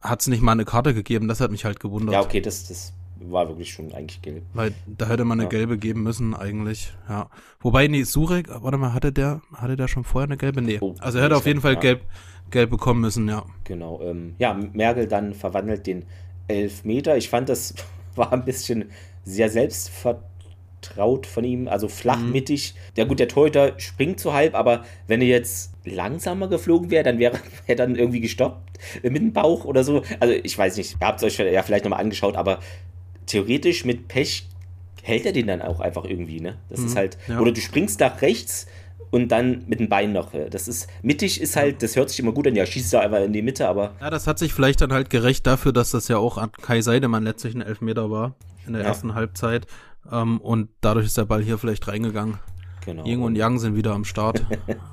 hat es nicht mal eine Karte gegeben, das hat mich halt gewundert. Ja, okay, das, das war wirklich schon eigentlich gelb. Weil da hätte man eine ja. gelbe geben müssen, eigentlich, ja. Wobei, nee, Surek, warte mal, hatte der, hatte der schon vorher eine gelbe? Nee. Oh, also er hätte auf jeden Fall ja. gelb, gelb bekommen müssen, ja. Genau, ähm, ja, Merkel dann verwandelt den Elfmeter. Ich fand, das war ein bisschen sehr selbstvertraut traut von ihm, also flachmittig. Mhm. Ja gut, der Torhüter springt zu halb, aber wenn er jetzt langsamer geflogen wäre, dann wäre er dann irgendwie gestoppt mit dem Bauch oder so. Also ich weiß nicht, ihr habt es euch ja vielleicht nochmal angeschaut, aber theoretisch mit Pech hält er den dann auch einfach irgendwie, ne? Das mhm, ist halt, ja. oder du springst nach rechts und dann mit dem Bein noch. Das ist, mittig ist halt, das hört sich immer gut an, ja, schießt da einfach in die Mitte, aber. Ja, das hat sich vielleicht dann halt gerecht dafür, dass das ja auch an Kai Seidemann letztlich ein Elfmeter war in der ja. ersten Halbzeit. Ähm, und dadurch ist der Ball hier vielleicht reingegangen. Genau. Ying und Yang sind wieder am Start.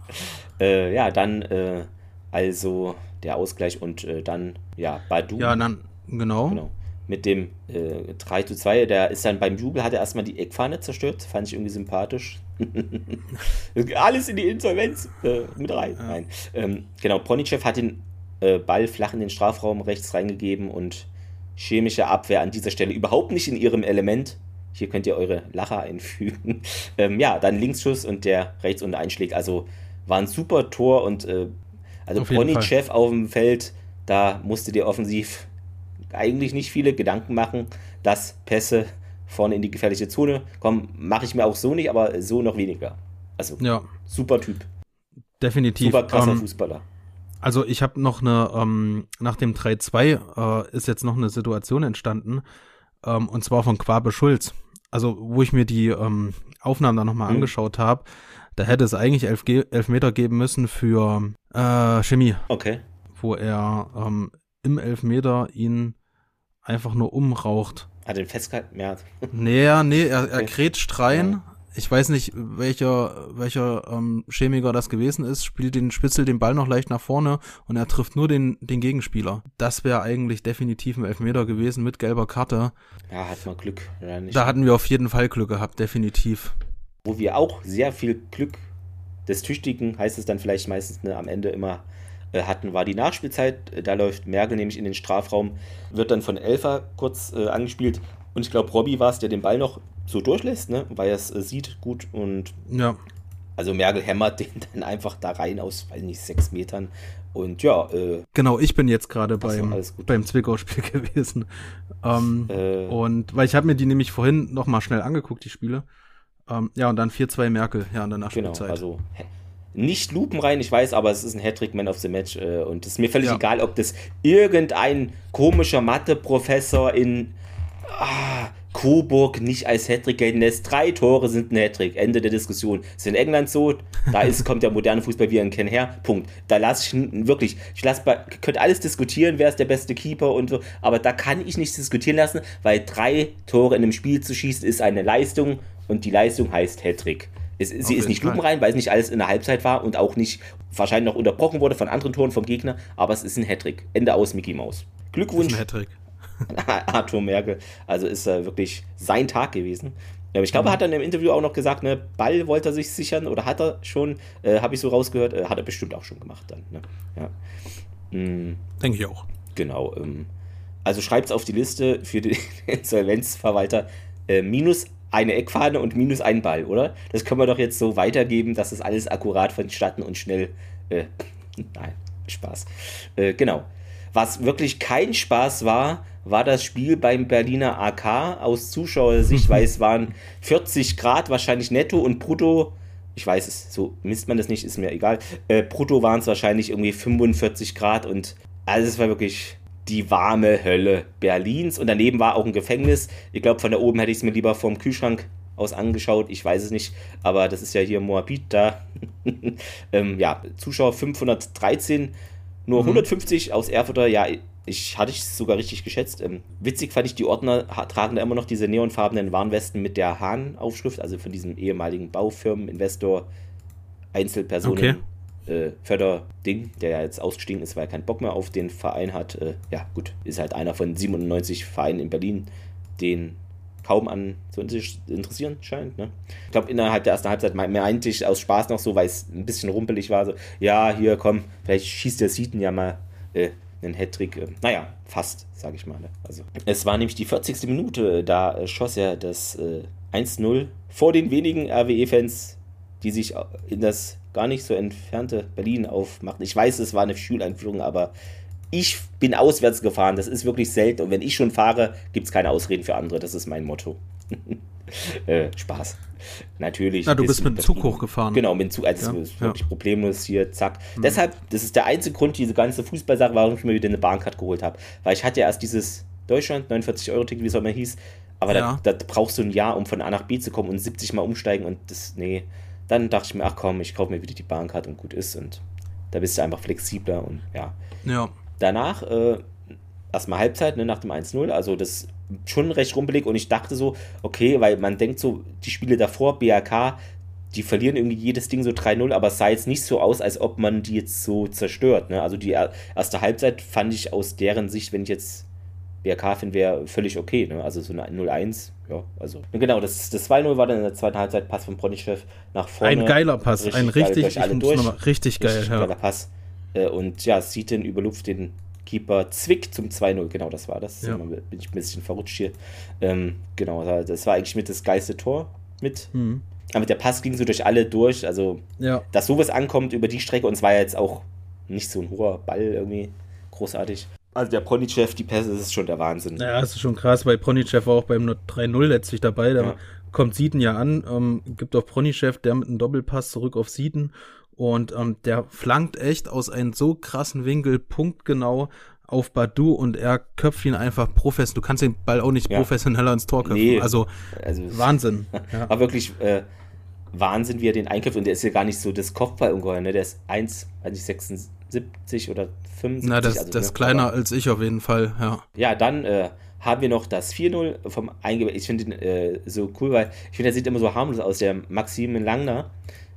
äh, ja, dann äh, also der Ausgleich und äh, dann, ja, Badu. Ja, dann, genau. genau. Mit dem äh, 3 zu 2. Der ist dann beim Jubel, hat er erstmal die Eckfahne zerstört. Fand ich irgendwie sympathisch. Alles in die Insolvenz äh, mit rein. Ja. Nein. Ähm, genau, Ponychev hat den äh, Ball flach in den Strafraum rechts reingegeben und chemische Abwehr an dieser Stelle überhaupt nicht in ihrem Element. Hier könnt ihr eure Lacher einfügen. ähm, ja, dann Linksschuss und der rechts unten einschlägt. Also war ein super Tor und äh, also Ponychev auf dem Feld, da musste dir offensiv eigentlich nicht viele Gedanken machen, dass Pässe vorne in die gefährliche Zone kommen. Mache ich mir auch so nicht, aber so noch weniger. Also, ja. super Typ. Definitiv. Super krasser ähm, Fußballer. Also ich habe noch eine, ähm, nach dem 3-2 äh, ist jetzt noch eine Situation entstanden, ähm, und zwar von Quabe Schulz. Also wo ich mir die ähm, Aufnahmen dann nochmal mhm. angeschaut habe, da hätte es eigentlich elf, elf Meter geben müssen für äh, Chemie. Okay. Wo er ähm, im Elfmeter ihn einfach nur umraucht. Hat den festgehalten? Ja. Nee, nee, er, er grätscht rein. Ja. Ich weiß nicht, welcher, welcher ähm, Chemiker das gewesen ist, spielt den, spitzelt den Ball noch leicht nach vorne und er trifft nur den, den Gegenspieler. Das wäre eigentlich definitiv ein Elfmeter gewesen mit gelber Karte. Ja, hat man Glück. Ja, da hatten wir auf jeden Fall Glück gehabt, definitiv. Wo wir auch sehr viel Glück des Tüchtigen, heißt es dann vielleicht meistens ne, am Ende immer, hatten, war die Nachspielzeit. Äh, da läuft Merkel nämlich in den Strafraum, wird dann von Elfer kurz äh, angespielt. Und ich glaube, Robby war es, der den Ball noch so durchlässt, ne? weil er es äh, sieht gut. Und ja. also Merkel hämmert den dann einfach da rein aus, weiß nicht, sechs Metern. Und ja. Äh, genau, ich bin jetzt gerade beim, beim Zwickau-Spiel gewesen. Ähm, äh, und weil ich habe mir die nämlich vorhin noch mal schnell angeguckt, die Spiele. Ähm, ja, und dann 4-2 Merkel, ja, in der Nachspielzeit. Genau, also nicht lupenrein, ich weiß, aber es ist ein Hattrick Man of the Match äh, und es ist mir völlig ja. egal, ob das irgendein komischer Mathe-Professor in ah, Coburg nicht als Hattrick gelten lässt. Drei Tore sind ein Hattrick. Ende der Diskussion. Ist in England so, da ist, kommt der moderne Fußball, wie er ihn kennt, her. Punkt. Da lasse ich wirklich, ich lasse, könnte alles diskutieren, wer ist der beste Keeper und so, aber da kann ich nicht diskutieren lassen, weil drei Tore in einem Spiel zu schießen ist eine Leistung und die Leistung heißt Hattrick. Es, sie ist nicht lupenrein, weil es nicht alles in der Halbzeit war und auch nicht wahrscheinlich noch unterbrochen wurde von anderen Toren vom Gegner, aber es ist ein Hattrick. Ende aus Mickey Mouse. Glückwunsch. Ist ein Hattrick. Arthur Merkel. Also ist er wirklich sein Tag gewesen. Ich glaube, er hat dann im Interview auch noch gesagt, ne, Ball wollte er sich sichern oder hat er schon, äh, habe ich so rausgehört, äh, hat er bestimmt auch schon gemacht dann. Ne? Ja. Mhm. Denke ich auch. Genau. Ähm, also schreibt es auf die Liste für den Insolvenzverwalter. Äh, minus eine Eckfahne und minus ein Ball, oder? Das können wir doch jetzt so weitergeben, dass das alles akkurat vonstatten und schnell. Äh, nein, Spaß. Äh, genau. Was wirklich kein Spaß war, war das Spiel beim Berliner AK aus Zuschauersicht, weil es waren 40 Grad wahrscheinlich netto und brutto. Ich weiß es, so misst man das nicht, ist mir egal. Äh, brutto waren es wahrscheinlich irgendwie 45 Grad und also es war wirklich die warme Hölle Berlins. Und daneben war auch ein Gefängnis. Ich glaube, von da oben hätte ich es mir lieber vom Kühlschrank aus angeschaut. Ich weiß es nicht, aber das ist ja hier Moabit da. ähm, ja, Zuschauer 513, nur mhm. 150 aus Erfurter. Ja, ich hatte es sogar richtig geschätzt. Ähm, witzig fand ich, die Ordner tragen da immer noch diese neonfarbenen Warnwesten mit der Hahn-Aufschrift, also von diesem ehemaligen Baufirmen-Investor, Einzelpersonen. Okay äh, Förderding, der ja jetzt ausgestiegen ist, weil er keinen Bock mehr auf den Verein hat. Äh, ja, gut, ist halt einer von 97 Vereinen in Berlin, den kaum an zu interessieren scheint. Ne? Ich glaube, innerhalb der ersten Halbzeit meinte ich aus Spaß noch so, weil es ein bisschen rumpelig war, so, ja, hier, komm, vielleicht schießt der Sieten ja mal äh, einen Hattrick. Äh, naja, fast, sage ich mal. Ne? Also, es war nämlich die 40. Minute, da äh, schoss er das äh, 1-0 vor den wenigen RWE-Fans, die sich in das gar nicht so entfernte Berlin aufmachen. Ich weiß, es war eine Schuleinführung, aber ich bin auswärts gefahren. Das ist wirklich selten. Und wenn ich schon fahre, gibt es keine Ausreden für andere. Das ist mein Motto. äh, Spaß. Natürlich. Na, du bist mit dem Zug hochgefahren. Genau, mit dem Zug. Also ja, ist wirklich ja. problemlos hier, zack. Mhm. Deshalb, das ist der einzige Grund, diese ganze Fußballsache, warum ich mir wieder eine Bahncard geholt habe. Weil ich hatte ja erst dieses Deutschland, 49-Euro-Ticket, wie es auch immer hieß. Aber ja. da, da, brauchst du ein Jahr, um von A nach B zu kommen und 70 Mal umsteigen und das, nee. Dann dachte ich mir, ach komm, ich kaufe mir wieder die Bahncard und gut ist. Und da bist du einfach flexibler und ja. Ja. Danach, äh, erstmal Halbzeit, ne, nach dem 1-0, also das schon recht rumpelig und ich dachte so, okay, weil man denkt so, die Spiele davor, BRK, die verlieren irgendwie jedes Ding so 3-0, aber es sah jetzt nicht so aus, als ob man die jetzt so zerstört. Ne? Also die erste Halbzeit fand ich aus deren Sicht, wenn ich jetzt BRK finden wäre völlig okay, ne? Also so eine 0-1, ja, also. Genau, das, das 2-0 war dann in der zweiten Halbzeit Pass von Bronichev nach vorne. Ein geiler Pass, richtig ein richtig, geil, alle durch, richtig geil, richtig ja. geiler Pass. Äh, und ja, Seaton überlupft den Keeper Zwick zum 2-0, genau das war das. Ja. Bin ich ein bisschen verrutscht hier. Ähm, genau, das war eigentlich mit das geilste Tor mit. Mhm. Aber der Pass ging so durch alle durch, also Ja, dass sowas ankommt über die Strecke und es war ja jetzt auch nicht so ein hoher Ball irgendwie großartig. Also der Ponychef, die Pässe, das ist schon der Wahnsinn. ja, das ist schon krass, weil Pronichev war auch beim 3-0 letztlich dabei. Da Ja. kommt Sieden ja an, ähm, gibt auf Pronichev, der mit einem Doppelpass zurück auf Sieden und ähm, der flankt echt aus einem so krassen Winkel punktgenau auf Badu und er köpft ihn einfach professionell. Du kannst den Ball auch nicht Ja. professioneller ins Tor köpfen. Nee. Also Also Wahnsinn. Ja. war wirklich äh, Wahnsinn, wie er den einköpft. Und der ist ja gar nicht so das Kopfballungeheuer, ne? Der ist 1, 76 oder 75. Na, das, also, das ne? ist kleiner Aber- als ich auf jeden Fall, ja. Ja, dann äh, haben wir noch das 4-0 vom Einge... Ich finde ihn äh, so cool, weil ich finde, er sieht immer so harmlos aus. Der Maxim Langner,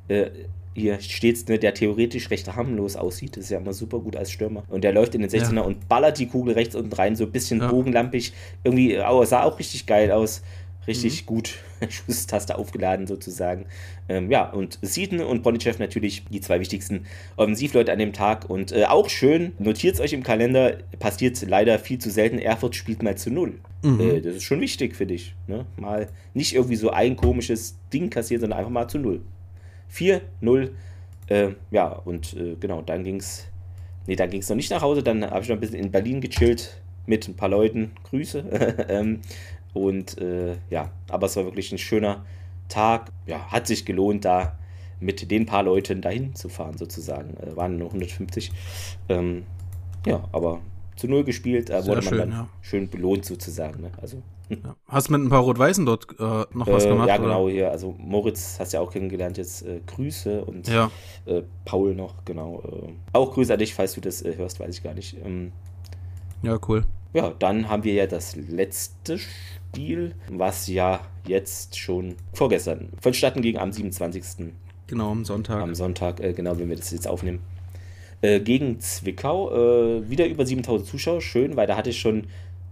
äh, hier steht's, ne, der theoretisch recht harmlos aussieht. Das ist ja immer super gut als Stürmer. Und der läuft in den 16er und ballert die Kugel rechts unten rein, so ein bisschen Ja. bogenlampig. Irgendwie, oh, sah auch richtig geil aus. Mhm. Richtig gut. Schusstaste aufgeladen sozusagen. Ähm, ja, und Seaton und Bonichev natürlich die zwei wichtigsten Offensivleute an dem Tag. Und äh, auch schön, notiert es euch im Kalender, passiert leider viel zu selten. Erfurt spielt mal zu null. Mhm. Äh, das ist schon wichtig für dich. Ne? Mal nicht irgendwie so ein komisches Ding kassieren, sondern einfach mal zu null. 4-0. Äh, ja, und äh, genau, dann ging's. Nee, dann ging es noch nicht nach Hause. Dann habe ich noch ein bisschen in Berlin gechillt mit ein paar Leuten. Grüße. ähm, und äh, ja, aber es war wirklich ein schöner Tag. Ja, hat sich gelohnt, da mit den paar Leuten dahin zu fahren, sozusagen. Äh, waren nur 150. Ähm, ja, aber zu null gespielt, Sehr wurde man schön, dann ja. schön belohnt, sozusagen. Ne? Also, ja. Hast mit ein paar Rot-Weißen dort äh, noch was äh, gemacht? ja, oder? genau, hier. Also, Moritz hast du ja auch kennengelernt, jetzt äh, Grüße und Ja, äh, Paul noch, genau. Äh, auch Grüße an dich, falls du das äh, hörst, weiß ich gar nicht. Ähm, ja, cool. ja, dann haben wir ja das letzte Spiel, was ja jetzt schon vorgestern vonstatten ging, am 27. Genau, am Sonntag. am Sonntag, äh, genau, wenn wir das jetzt aufnehmen. Äh, gegen Zwickau, äh, wieder über 7000 Zuschauer, schön, weil da hatte ich schon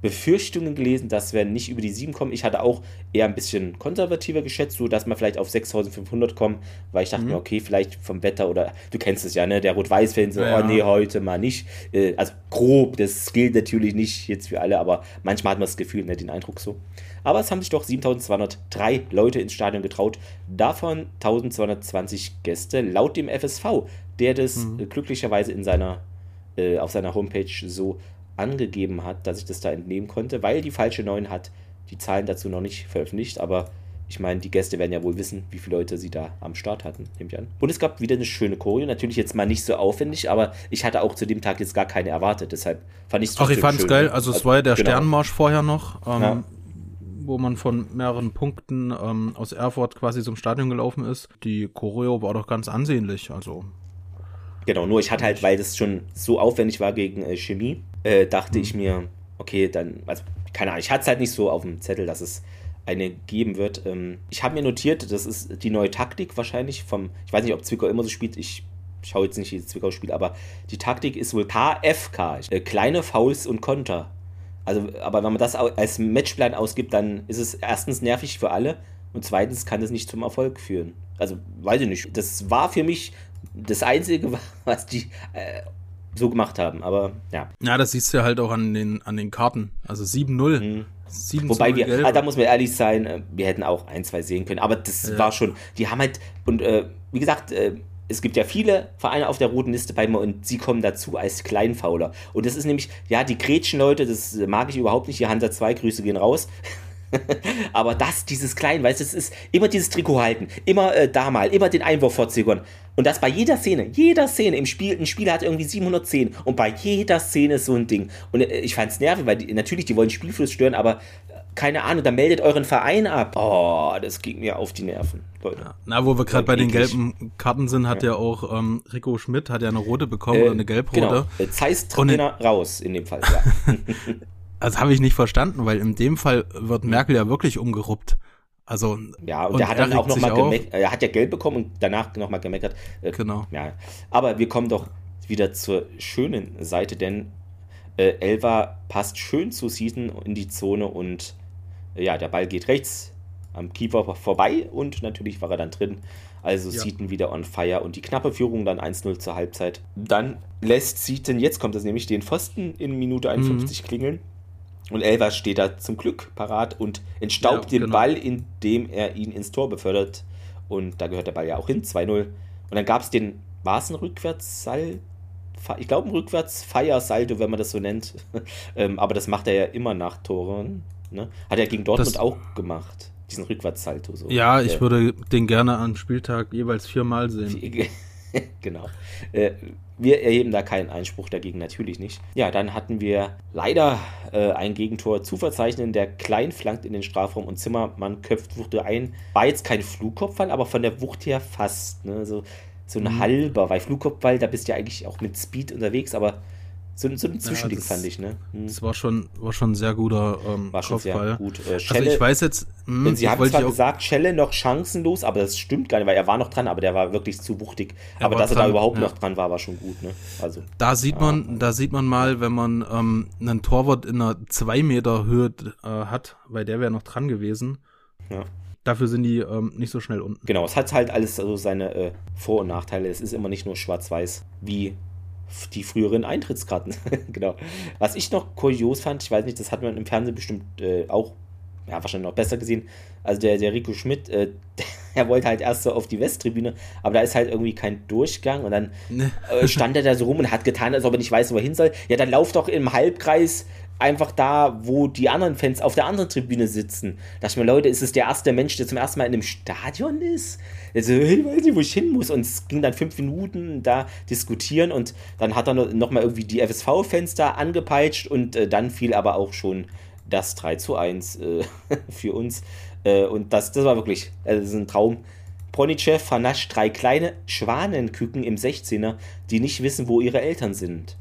Befürchtungen gelesen, dass wir nicht über die 7 kommen. Ich hatte auch eher ein bisschen konservativer geschätzt, so dass wir vielleicht auf 6500 kommen, weil ich dachte Mhm. mir, okay, vielleicht vom Wetter oder du kennst es ja, ne, der Rot-Weiß-Fan so, Ja, oh nee, heute mal nicht. Äh, also grob, das gilt natürlich nicht jetzt für alle, aber manchmal hat man das Gefühl, ne, den Eindruck so. Aber es haben sich doch 7203 Leute ins Stadion getraut, davon 1220 Gäste, laut dem FSV, der das Mhm. glücklicherweise in seiner, äh, auf seiner Homepage so angegeben hat, dass ich das da entnehmen konnte, weil die falsche 9 hat die Zahlen dazu noch nicht veröffentlicht, aber ich meine, die Gäste werden ja wohl wissen, wie viele Leute sie da am Start hatten, nehme ich an. Und es gab wieder eine schöne Choreo, natürlich jetzt mal nicht so aufwendig, aber ich hatte auch zu dem Tag jetzt gar keine erwartet, deshalb fand ich es Ach, ich fand's geil. Also, es war ja der genau. Sternmarsch vorher noch, ähm, Ja. wo man von mehreren Punkten ähm, aus Erfurt quasi zum Stadion gelaufen ist. Die Choreo war doch ganz ansehnlich. Also, Genau, nur ich hatte halt, weil das schon so aufwendig war gegen äh, Chemie, äh, dachte Mhm. ich mir, okay, dann, also keine Ahnung, ich hatte es halt nicht so auf dem Zettel, dass es eine geben wird. Ähm, ich habe mir notiert, das ist die neue Taktik wahrscheinlich vom, ich weiß nicht, ob Zwickau immer so spielt, ich schaue jetzt nicht, wie Zwickau spielt, aber die Taktik ist wohl KFK, äh, kleine Fouls und Konter. Also, aber wenn man das als Matchplan ausgibt, dann ist es erstens nervig für alle und zweitens kann es nicht zum Erfolg führen. Also, weiß ich nicht. Das war für mich das Einzige, was die äh, so gemacht haben. Aber ja. ja, das siehst du ja halt auch an den, an den Karten. Also 7-0. Mhm. 7 Wobei wir, gelb. ah, da muss man ehrlich sein, äh, wir hätten auch ein, zwei sehen können. Aber das Ja. war schon, die haben halt, und äh, wie gesagt, äh, es gibt ja viele Vereine auf der roten Liste bei mir und sie kommen dazu als Kleinfauler. Und das ist nämlich, ja, die Gretchenleute, das mag ich überhaupt nicht. Die Hansa 2 Grüße gehen raus. Aber das, dieses Klein, weißt du, es ist immer dieses Trikot halten, immer äh, da mal, immer den Einwurf vorzögern. Und das bei jeder Szene, jeder Szene im Spiel, ein Spieler hat irgendwie 710 und bei jeder Szene ist so ein Ding. Und äh, ich fand's nervig, weil die, natürlich, die wollen Spielfluss stören, aber äh, keine Ahnung, dann meldet euren Verein ab. Oh, das ging mir auf die Nerven, Leute. Na, wo wir gerade bei den eklig. gelben Karten sind, hat ja, auch ähm, Rico Schmidt hat ja eine rote bekommen Äh, oder eine gelb-rote. Genau, äh, Zeiss Und Trainer raus in dem Fall, ja. Das habe ich nicht verstanden, weil in dem Fall wird Merkel ja wirklich umgeruppt. Also, Ja, und, Und der hat er dann auch nochmal gemeckert, er hat ja Geld bekommen und danach nochmal gemeckert. Äh, genau. Ja, aber wir kommen doch wieder zur schönen Seite, denn Äh, Elva passt schön zu Seaton in die Zone und äh, ja, der Ball geht rechts am Keeper vorbei und natürlich war er dann drin. Also ja. Seaton wieder on fire und die knappe Führung dann 1-0 zur Halbzeit. Dann lässt Seaton, jetzt kommt es nämlich, den Pfosten in Minute 51 mhm. klingeln. Und Elva steht da zum Glück parat und entstaubt ja, den genau. Ball, indem er ihn ins Tor befördert. Und da gehört der Ball ja auch hin, 2-0. Und dann gab es den, war es ein Rückwärtssalto? Ich glaube ein Rückwärts-Fire-Salto, wenn man das so nennt. ähm, aber das macht er ja immer nach Toren. Ne? Hat er gegen Dortmund das, auch gemacht diesen Rückwärtssalto. So. Ja, ich äh, würde den gerne am Spieltag jeweils viermal sehen. genau. Wir erheben da keinen Einspruch dagegen, natürlich nicht. Ja, dann hatten wir leider äh, ein Gegentor zu verzeichnen. Der Klein flankt in den Strafraum und Zimmermann köpft Wuchte ein. War jetzt kein Flugkopfball, aber von der Wucht her fast. Ne? So, so ein mhm. halber, weil Flugkopfball, da bist du ja eigentlich auch mit Speed unterwegs, aber so, so ein Zwischending ja, das, fand ich, ne? Hm. Das war schon, war schon ein sehr guter ähm, war schon Kopfball. Sehr gut. Äh, Schelle, also ich weiß jetzt, mh, hm, Sie haben zwar gesagt, Schelle noch chancenlos, aber das stimmt gar nicht, weil er war noch dran, aber der war wirklich zu wuchtig. Er aber dass dran, er da überhaupt ja. noch dran war, war schon gut, ne? Also. Da sieht ja. man, da sieht man mal, wenn man ähm, einen Torwart in einer 2 Meter Höhe äh, hat, weil der wäre noch dran gewesen. Ja. Dafür sind die ähm, nicht so schnell unten. Genau, es hat halt alles also seine äh, Vor- und Nachteile. Es ist immer nicht nur schwarz-weiß, wie die früheren Eintrittskarten. genau. Was ich noch kurios fand, ich weiß nicht, das hat man im Fernsehen bestimmt äh, auch, ja, wahrscheinlich noch besser gesehen. Also der, der Rico Schmidt, äh, er wollte halt erst so auf die Westtribüne, aber da ist halt irgendwie kein Durchgang und dann ne. äh, stand er da so rum und hat getan, als ob er nicht weiß, wo er hin soll. Ja, dann lauf doch im Halbkreis einfach da, wo die anderen Fans auf der anderen Tribüne sitzen. Da dachte ich mir, Leute, ist es der erste Mensch, der zum ersten Mal in einem Stadion ist? Also, ich weiß nicht, wo ich hin muss. Und es ging dann fünf Minuten da diskutieren und dann hat er noch mal irgendwie die FSV-Fans da angepeitscht und äh, dann fiel aber auch schon das 3 zu 1 äh, für uns. Äh, und das, das war wirklich also das ist ein Traum. Ponychev vernascht drei kleine Schwanenküken im 16er, die nicht wissen, wo ihre Eltern sind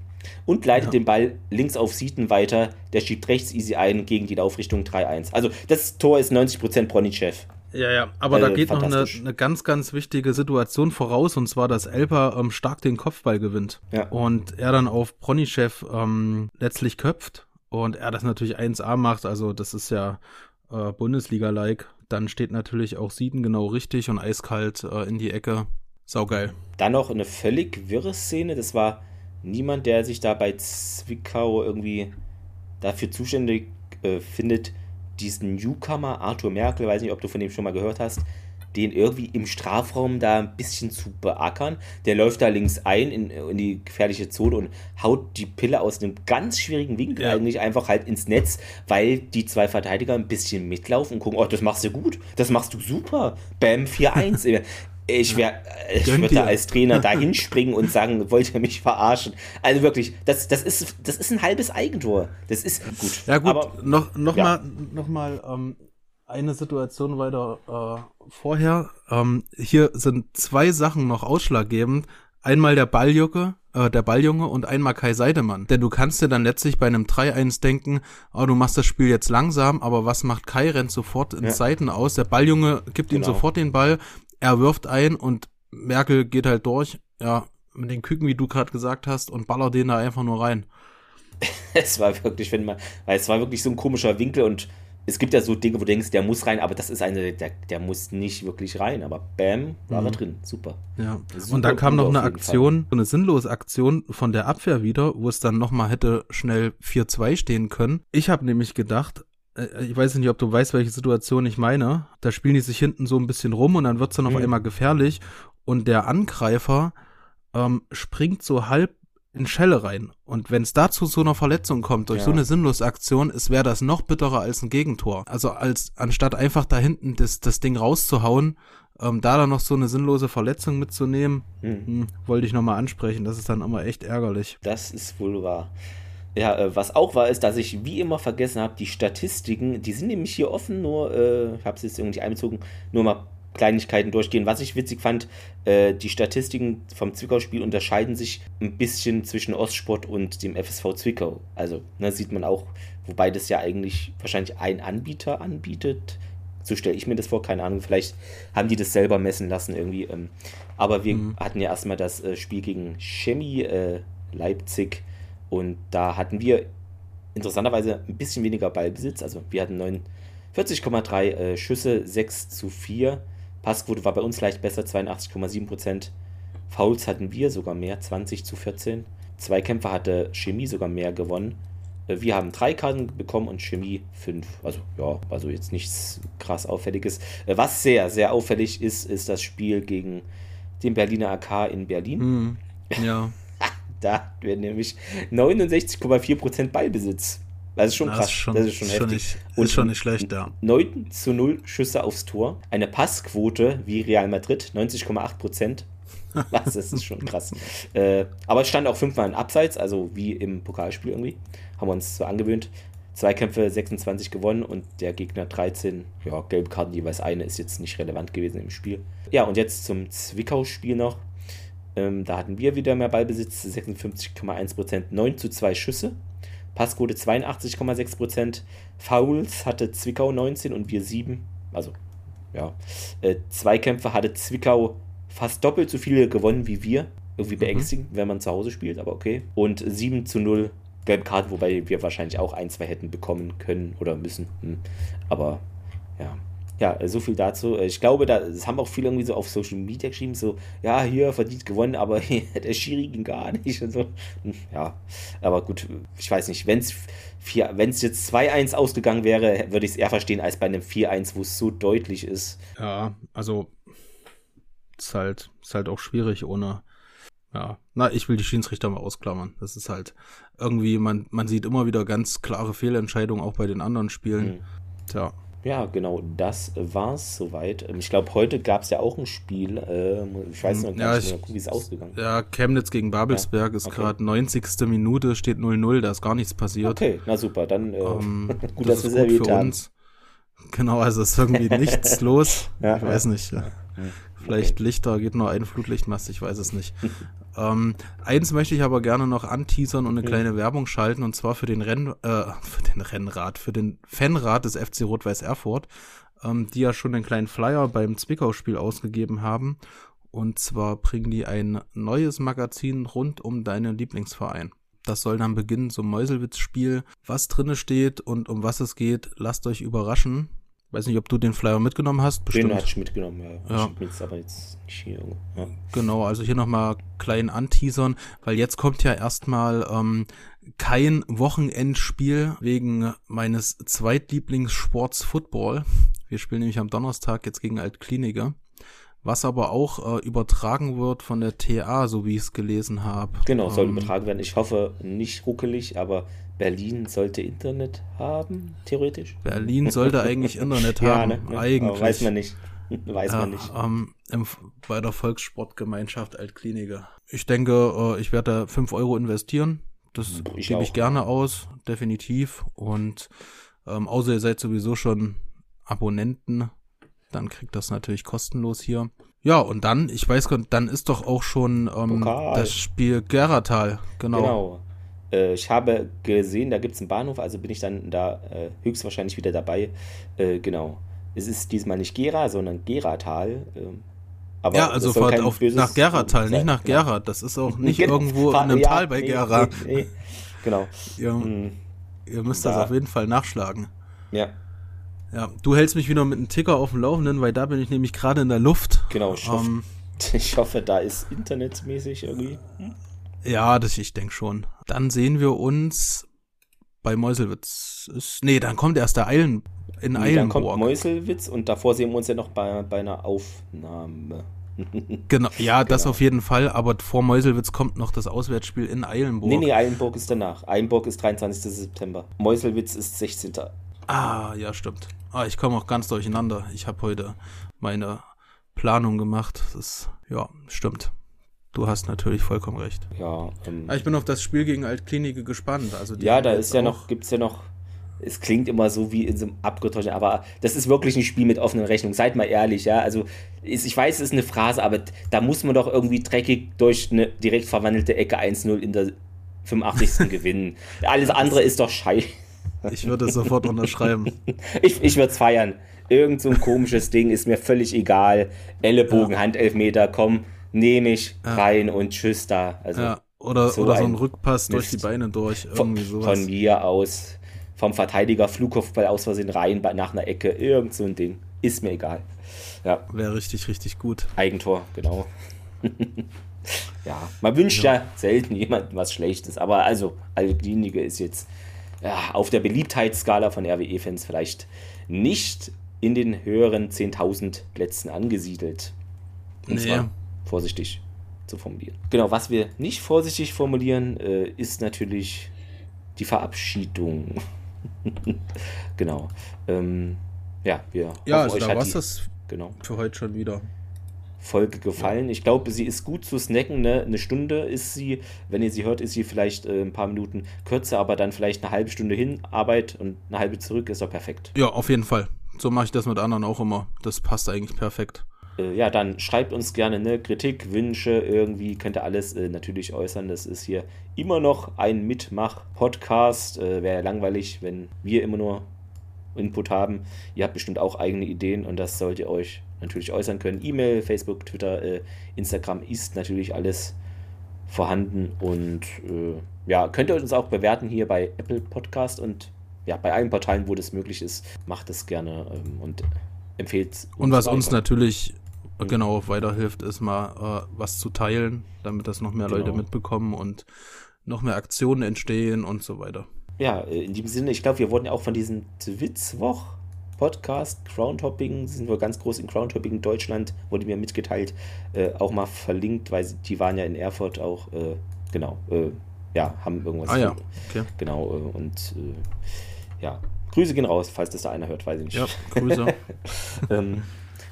und leitet ja. den Ball links auf Sieten weiter. Der schiebt rechts easy ein gegen die Laufrichtung 3-1. Also das Tor ist 90% Bronichev. Ja, ja, aber äh, da geht noch eine, eine, ganz, ganz wichtige Situation voraus, und zwar, dass Elper ähm, stark den Kopfball gewinnt. Ja. Und er dann auf Bronichev ähm, letztlich köpft und er das natürlich 1A macht, also das ist ja äh, Bundesliga-like. Dann steht natürlich auch Sieden genau richtig und eiskalt äh, in die Ecke. Saugeil. Dann noch eine völlig wirre Szene, das war niemand, der sich da bei Zwickau irgendwie dafür zuständig äh, findet, diesen Newcomer Arthur Merkel, weiß nicht, ob du von dem schon mal gehört hast, den irgendwie im Strafraum da ein bisschen zu beackern. Der läuft da links ein in, in die gefährliche Zone und haut die Pille aus einem ganz schwierigen Winkel ja. eigentlich einfach halt ins Netz, weil die zwei Verteidiger ein bisschen mitlaufen und gucken, oh, das machst du gut, das machst du super. Bam, 4-1. Ich, wär, ich würde da als Trainer da hinspringen und sagen, wollt ihr mich verarschen? Also wirklich, das, das, ist, das ist ein halbes Eigentor. Das ist gut. Ja gut, aber, noch, noch ja. mal, noch mal ähm, eine Situation weiter äh, vorher. Ähm, hier sind zwei Sachen noch ausschlaggebend. Einmal der Balljunge, äh, der Balljunge und einmal Kai Seidemann. Denn du kannst dir dann letztlich bei einem 3-1 denken, oh, du machst das Spiel jetzt langsam, aber was macht Kai? Rennt sofort ins ja. Seiten aus. Der Balljunge gibt genau. ihm sofort den Ball, er wirft ein und Merkel geht halt durch, ja, mit den Küken, wie du gerade gesagt hast, und ballert den da einfach nur rein. es war wirklich, wenn man, weil es war wirklich so ein komischer Winkel und es gibt ja so Dinge, wo du denkst, der muss rein, aber das ist eine, der, der muss nicht wirklich rein, aber bam, war mhm. er drin. Super. Ja. Super und dann kam noch eine Aktion, so eine sinnlose Aktion von der Abwehr wieder, wo es dann nochmal hätte schnell 4-2 stehen können. Ich habe nämlich gedacht, ich weiß nicht, ob du weißt, welche Situation ich meine. Da spielen die sich hinten so ein bisschen rum und dann wird es dann auf mhm. einmal gefährlich und der Angreifer ähm, springt so halb in Schelle rein. Und wenn es dazu so einer Verletzung kommt durch ja. so eine sinnlose Aktion, es wäre das noch bitterer als ein Gegentor. Also als anstatt einfach da hinten das, das Ding rauszuhauen, ähm, da dann noch so eine sinnlose Verletzung mitzunehmen, hm. Hm, wollte ich nochmal ansprechen. Das ist dann immer echt ärgerlich. Das ist wohl wahr. Ja, äh, was auch war, ist, dass ich wie immer vergessen habe, die Statistiken, die sind nämlich hier offen, nur, äh, ich habe es jetzt irgendwie einbezogen, nur mal Kleinigkeiten durchgehen. Was ich witzig fand, äh, die Statistiken vom Zwickau-Spiel unterscheiden sich ein bisschen zwischen Ostsport und dem FSV Zwickau. Also, ne, sieht man auch, wobei das ja eigentlich wahrscheinlich ein Anbieter anbietet. So stelle ich mir das vor, keine Ahnung, vielleicht haben die das selber messen lassen irgendwie. Ähm, aber wir mhm. hatten ja erstmal das äh, Spiel gegen Chemie äh, Leipzig Und da hatten wir interessanterweise ein bisschen weniger Ballbesitz. Also wir hatten 49,3 äh, Schüsse, 6 zu 4. Passquote war bei uns leicht besser, 82,7 Prozent. Fouls hatten wir sogar mehr, 20 zu 14. Zweikämpfe hatte Chemie sogar mehr gewonnen. Äh, wir haben drei Karten bekommen und Chemie fünf. Also ja, also jetzt nichts krass Auffälliges. Äh, was sehr, sehr auffällig ist, ist das Spiel gegen den Berliner AK in Berlin. Hm, ja. da werden nämlich 69,4% Ballbesitz. Das ist schon das krass. Ist schon, das ist schon, schon Nicht, und ist schon nicht schlecht, ja. 9 zu 0 Schüsse aufs Tor. Eine Passquote wie Real Madrid, 90,8%. Was, das ist schon krass. äh, aber es stand auch fünfmal in Abseits, also wie im Pokalspiel irgendwie. Haben wir uns so angewöhnt. Zweikämpfe 26 gewonnen und der Gegner 13. Ja, gelbe Karten jeweils eine ist jetzt nicht relevant gewesen im Spiel. Ja, und jetzt zum Zwickau-Spiel noch. Ähm, da hatten wir wieder mehr Ballbesitz, 56,1%, 9 zu 2 Schüsse. Passquote 82,6%. Fouls hatte Zwickau 19 und wir 7. Also, ja. Äh, Zweikämpfe hatte Zwickau fast doppelt so viele gewonnen wie wir. Irgendwie mhm. beängstigend, mhm. wenn man zu Hause spielt, aber okay. Und 7 zu 0 gelbe Karten, wobei wir wahrscheinlich auch ein, zwei hätten bekommen können oder müssen. Hm. Aber ja. Ja, so viel dazu. Ich glaube, da, das haben auch viele irgendwie so auf Social Media geschrieben, so, ja, hier verdient gewonnen, aber der Schiri ging gar nicht und so. Hm, ja, aber gut, ich weiß nicht, wenn es jetzt 2-1 ausgegangen wäre, würde ich es eher verstehen als bei einem 4-1, wo es so deutlich ist. Ja, also ist halt, ist halt auch schwierig ohne ja, na, ich will die Schiedsrichter mal ausklammern. Das ist halt irgendwie, man, man sieht immer wieder ganz klare Fehlentscheidungen, auch bei den anderen Spielen. Mhm. Tja. Ja, genau, das war's soweit. Ähm, ich glaube, heute gab es ja auch ein Spiel. Äh, ich weiß noch ja, nicht, wie es ausgegangen ist. Ja, Chemnitz gegen Babelsberg ja, ist okay. gerade 90. Minute, steht 0-0, da ist gar nichts passiert. Okay, na super, dann äh, ähm, gut, das dass wir es erwähnt haben. Uns. Genau, also ist irgendwie nichts los. Ja, ich weiß nicht. Vielleicht okay. Lichter, geht nur ein Flutlichtmast, ich weiß es nicht. ähm, eins möchte ich aber gerne noch anteasern und eine kleine Werbung schalten, und zwar für den Renn, äh, für den Rennrad, für den Fanrat des FC Rot-Weiß Erfurt, ähm, die ja schon einen kleinen Flyer beim Zwickau-Spiel ausgegeben haben. Und zwar bringen die ein neues Magazin rund um deinen Lieblingsverein. Das soll dann beginnen, so ein Mäuselwitz-Spiel. Was drinne steht und um was es geht, lasst euch überraschen. Weiß nicht, ob du den Flyer mitgenommen hast. Bestimmt. Den hatte ich mitgenommen, ja. ja. Ich jetzt aber jetzt nicht hier. Ja. Genau, also hier nochmal klein anteasern, weil jetzt kommt ja erstmal ähm, kein Wochenendspiel wegen meines Zweitlieblingssports Football. Wir spielen nämlich am Donnerstag jetzt gegen Altkliniker. Was aber auch äh, übertragen wird von der TA, so wie ich es gelesen habe. Genau, soll ähm, übertragen werden. Ich hoffe nicht ruckelig, aber Berlin sollte Internet haben, theoretisch. Berlin sollte eigentlich Internet haben, ja, ne, ne? eigentlich. Aber weiß man nicht. Weiß man nicht. Ähm, im, bei der Volkssportgemeinschaft Altkliniker. Ich denke, äh, ich werde da 5 Euro investieren. Das ich gebe ich gerne aus, definitiv. Und ähm, außer ihr seid sowieso schon Abonnenten, dann kriegt das natürlich kostenlos hier. Ja, und dann, ich weiß gar nicht, dann ist doch auch schon ähm, das Spiel Geratal, genau. Genau. Äh, ich habe gesehen, da gibt es einen Bahnhof, also bin ich dann da äh, höchstwahrscheinlich wieder dabei. Äh, genau. Es ist diesmal nicht Gera, sondern Geratal. Ähm, aber ja, also fahrt auf, nach Geratal, nicht nach genau. Gera. Das ist auch nicht irgendwo in einem ja, Tal bei nee, Gera. Nee, nee. Genau. ihr, mhm. ihr müsst da. das auf jeden Fall nachschlagen. Ja. Ja, du hältst mich wieder mit einem Ticker auf dem Laufenden, weil da bin ich nämlich gerade in der Luft. Genau, ich hoffe, ähm, ich hoffe da ist internetmäßig irgendwie. Ja, das, ich denke schon. Dann sehen wir uns bei Meuselwitz. Ist, nee, dann kommt erst der Eilen in nee, Eilenburg. Dann kommt Meuselwitz und davor sehen wir uns ja noch bei, bei einer Aufnahme. genau, ja, das genau. auf jeden Fall, aber vor Meuselwitz kommt noch das Auswärtsspiel in Eilenburg. Nee, nee, Eilenburg ist danach. Eilenburg ist 23. September. Meuselwitz ist 16. Ah, ja, stimmt. Ah, ich komme auch ganz durcheinander. Ich habe heute meine Planung gemacht. Das ist, ja, stimmt. Du hast natürlich vollkommen recht. Ja, ähm, ich bin auf das Spiel gegen Altklinike gespannt. Also ja, da ist ja noch, gibt es ja noch, es klingt immer so wie in so einem abgetäuschten, aber das ist wirklich ein Spiel mit offenen Rechnungen. Seid mal ehrlich, ja. Also ist, ich weiß, es ist eine Phrase, aber da muss man doch irgendwie dreckig durch eine direkt verwandelte Ecke 1-0 in der 85. gewinnen. Alles andere ist doch scheiße. Ich würde es sofort unterschreiben. ich ich würde es feiern. Irgend so ein komisches Ding ist mir völlig egal. Ellenbogen, ja. Handelfmeter, komm nehme ich ja. rein und tschüss da. Also, ja. Oder So oder so ein ein Rückpass durch Mist. die Beine durch. Von, Irgendwie sowas. von mir aus, vom Verteidiger Flugkopfball aus Versehen rein, bei- nach einer Ecke, irgend so ein Ding. Ist mir egal. Ja, Wäre richtig, richtig gut. Eigentor, genau. ja, man wünscht ja. selten jemandem was Schlechtes, aber also, Alklinike ist jetzt ja, auf der Beliebtheitsskala von RWE-Fans vielleicht nicht in den höheren 10.000 Plätzen angesiedelt. Es Nee. Vorsichtig zu formulieren. Genau, was wir nicht vorsichtig formulieren, äh, ist natürlich die Verabschiedung. genau. Ähm, ja, wir Ja, also da hat war's die- das Genau. für heute schon wieder. Folge gefallen. Ich glaube, sie ist gut zu snacken. Ne? Eine Stunde ist sie, wenn ihr sie hört, ist sie vielleicht äh, ein paar Minuten kürzer, aber dann vielleicht eine halbe Stunde hin, Arbeit und eine halbe zurück, ist doch perfekt. Ja, auf jeden Fall. So mache ich das mit anderen auch immer. Das passt eigentlich perfekt. Äh, ja, dann schreibt uns gerne ne? Kritik, Wünsche, irgendwie könnt ihr alles äh, natürlich äußern. Das ist hier immer noch ein Mitmach-Podcast. Äh, Wäre ja langweilig, wenn wir immer nur Input haben. Ihr habt bestimmt auch eigene Ideen und das sollt ihr euch natürlich äußern können. E-Mail, Facebook, Twitter, äh, Instagram ist natürlich alles vorhanden und äh, ja, könnt ihr uns auch bewerten hier bei Apple Podcast und ja, bei allen Portalen, wo das möglich ist, macht es gerne ähm, und empfehlt Und was uns natürlich Mhm. genau weiterhilft, ist mal äh, was zu teilen, damit das noch mehr Leute Genau. mitbekommen und noch mehr Aktionen entstehen und so weiter. Ja, äh, in dem Sinne, ich glaube, wir wurden ja auch von diesem Twitzwoch Podcast Crowntopping, sind wir ganz groß in Crowntopping Deutschland, wurde mir mitgeteilt, äh, auch mal verlinkt, weil sie, die waren ja in Erfurt auch, äh, genau, äh, ja, haben irgendwas. Ah ja, okay. Genau, äh, und äh, ja, Grüße gehen raus, falls das da einer hört, weiß ich nicht. Ja, Grüße. ähm,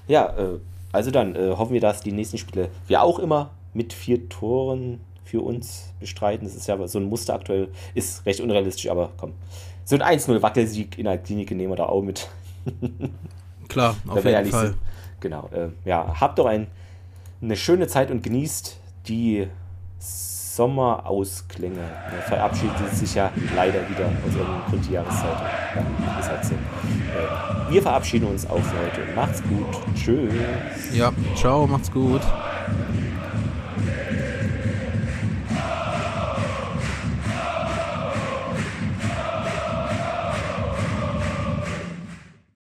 ja, äh, also dann äh, hoffen wir, dass die nächsten Spiele wir auch immer mit vier Toren für uns bestreiten. Das ist ja so ein Muster aktuell, ist recht unrealistisch, aber komm. So ein 1-0 Wackelsieg in der Klinik nehmen wir da auch mit. Klar, auf jeden Fall. sind. Genau. Äh, ja, habt doch ein, eine schöne Zeit und genießt die Sommerausklinge. Ja, verabschiedet sich ja leider wieder aus irgendeinem Grund die Jahreszeit. Ja, ist halt so. Äh, wir verabschieden uns auch für heute. Macht's gut. Tschüss. Ja, ciao, macht's gut.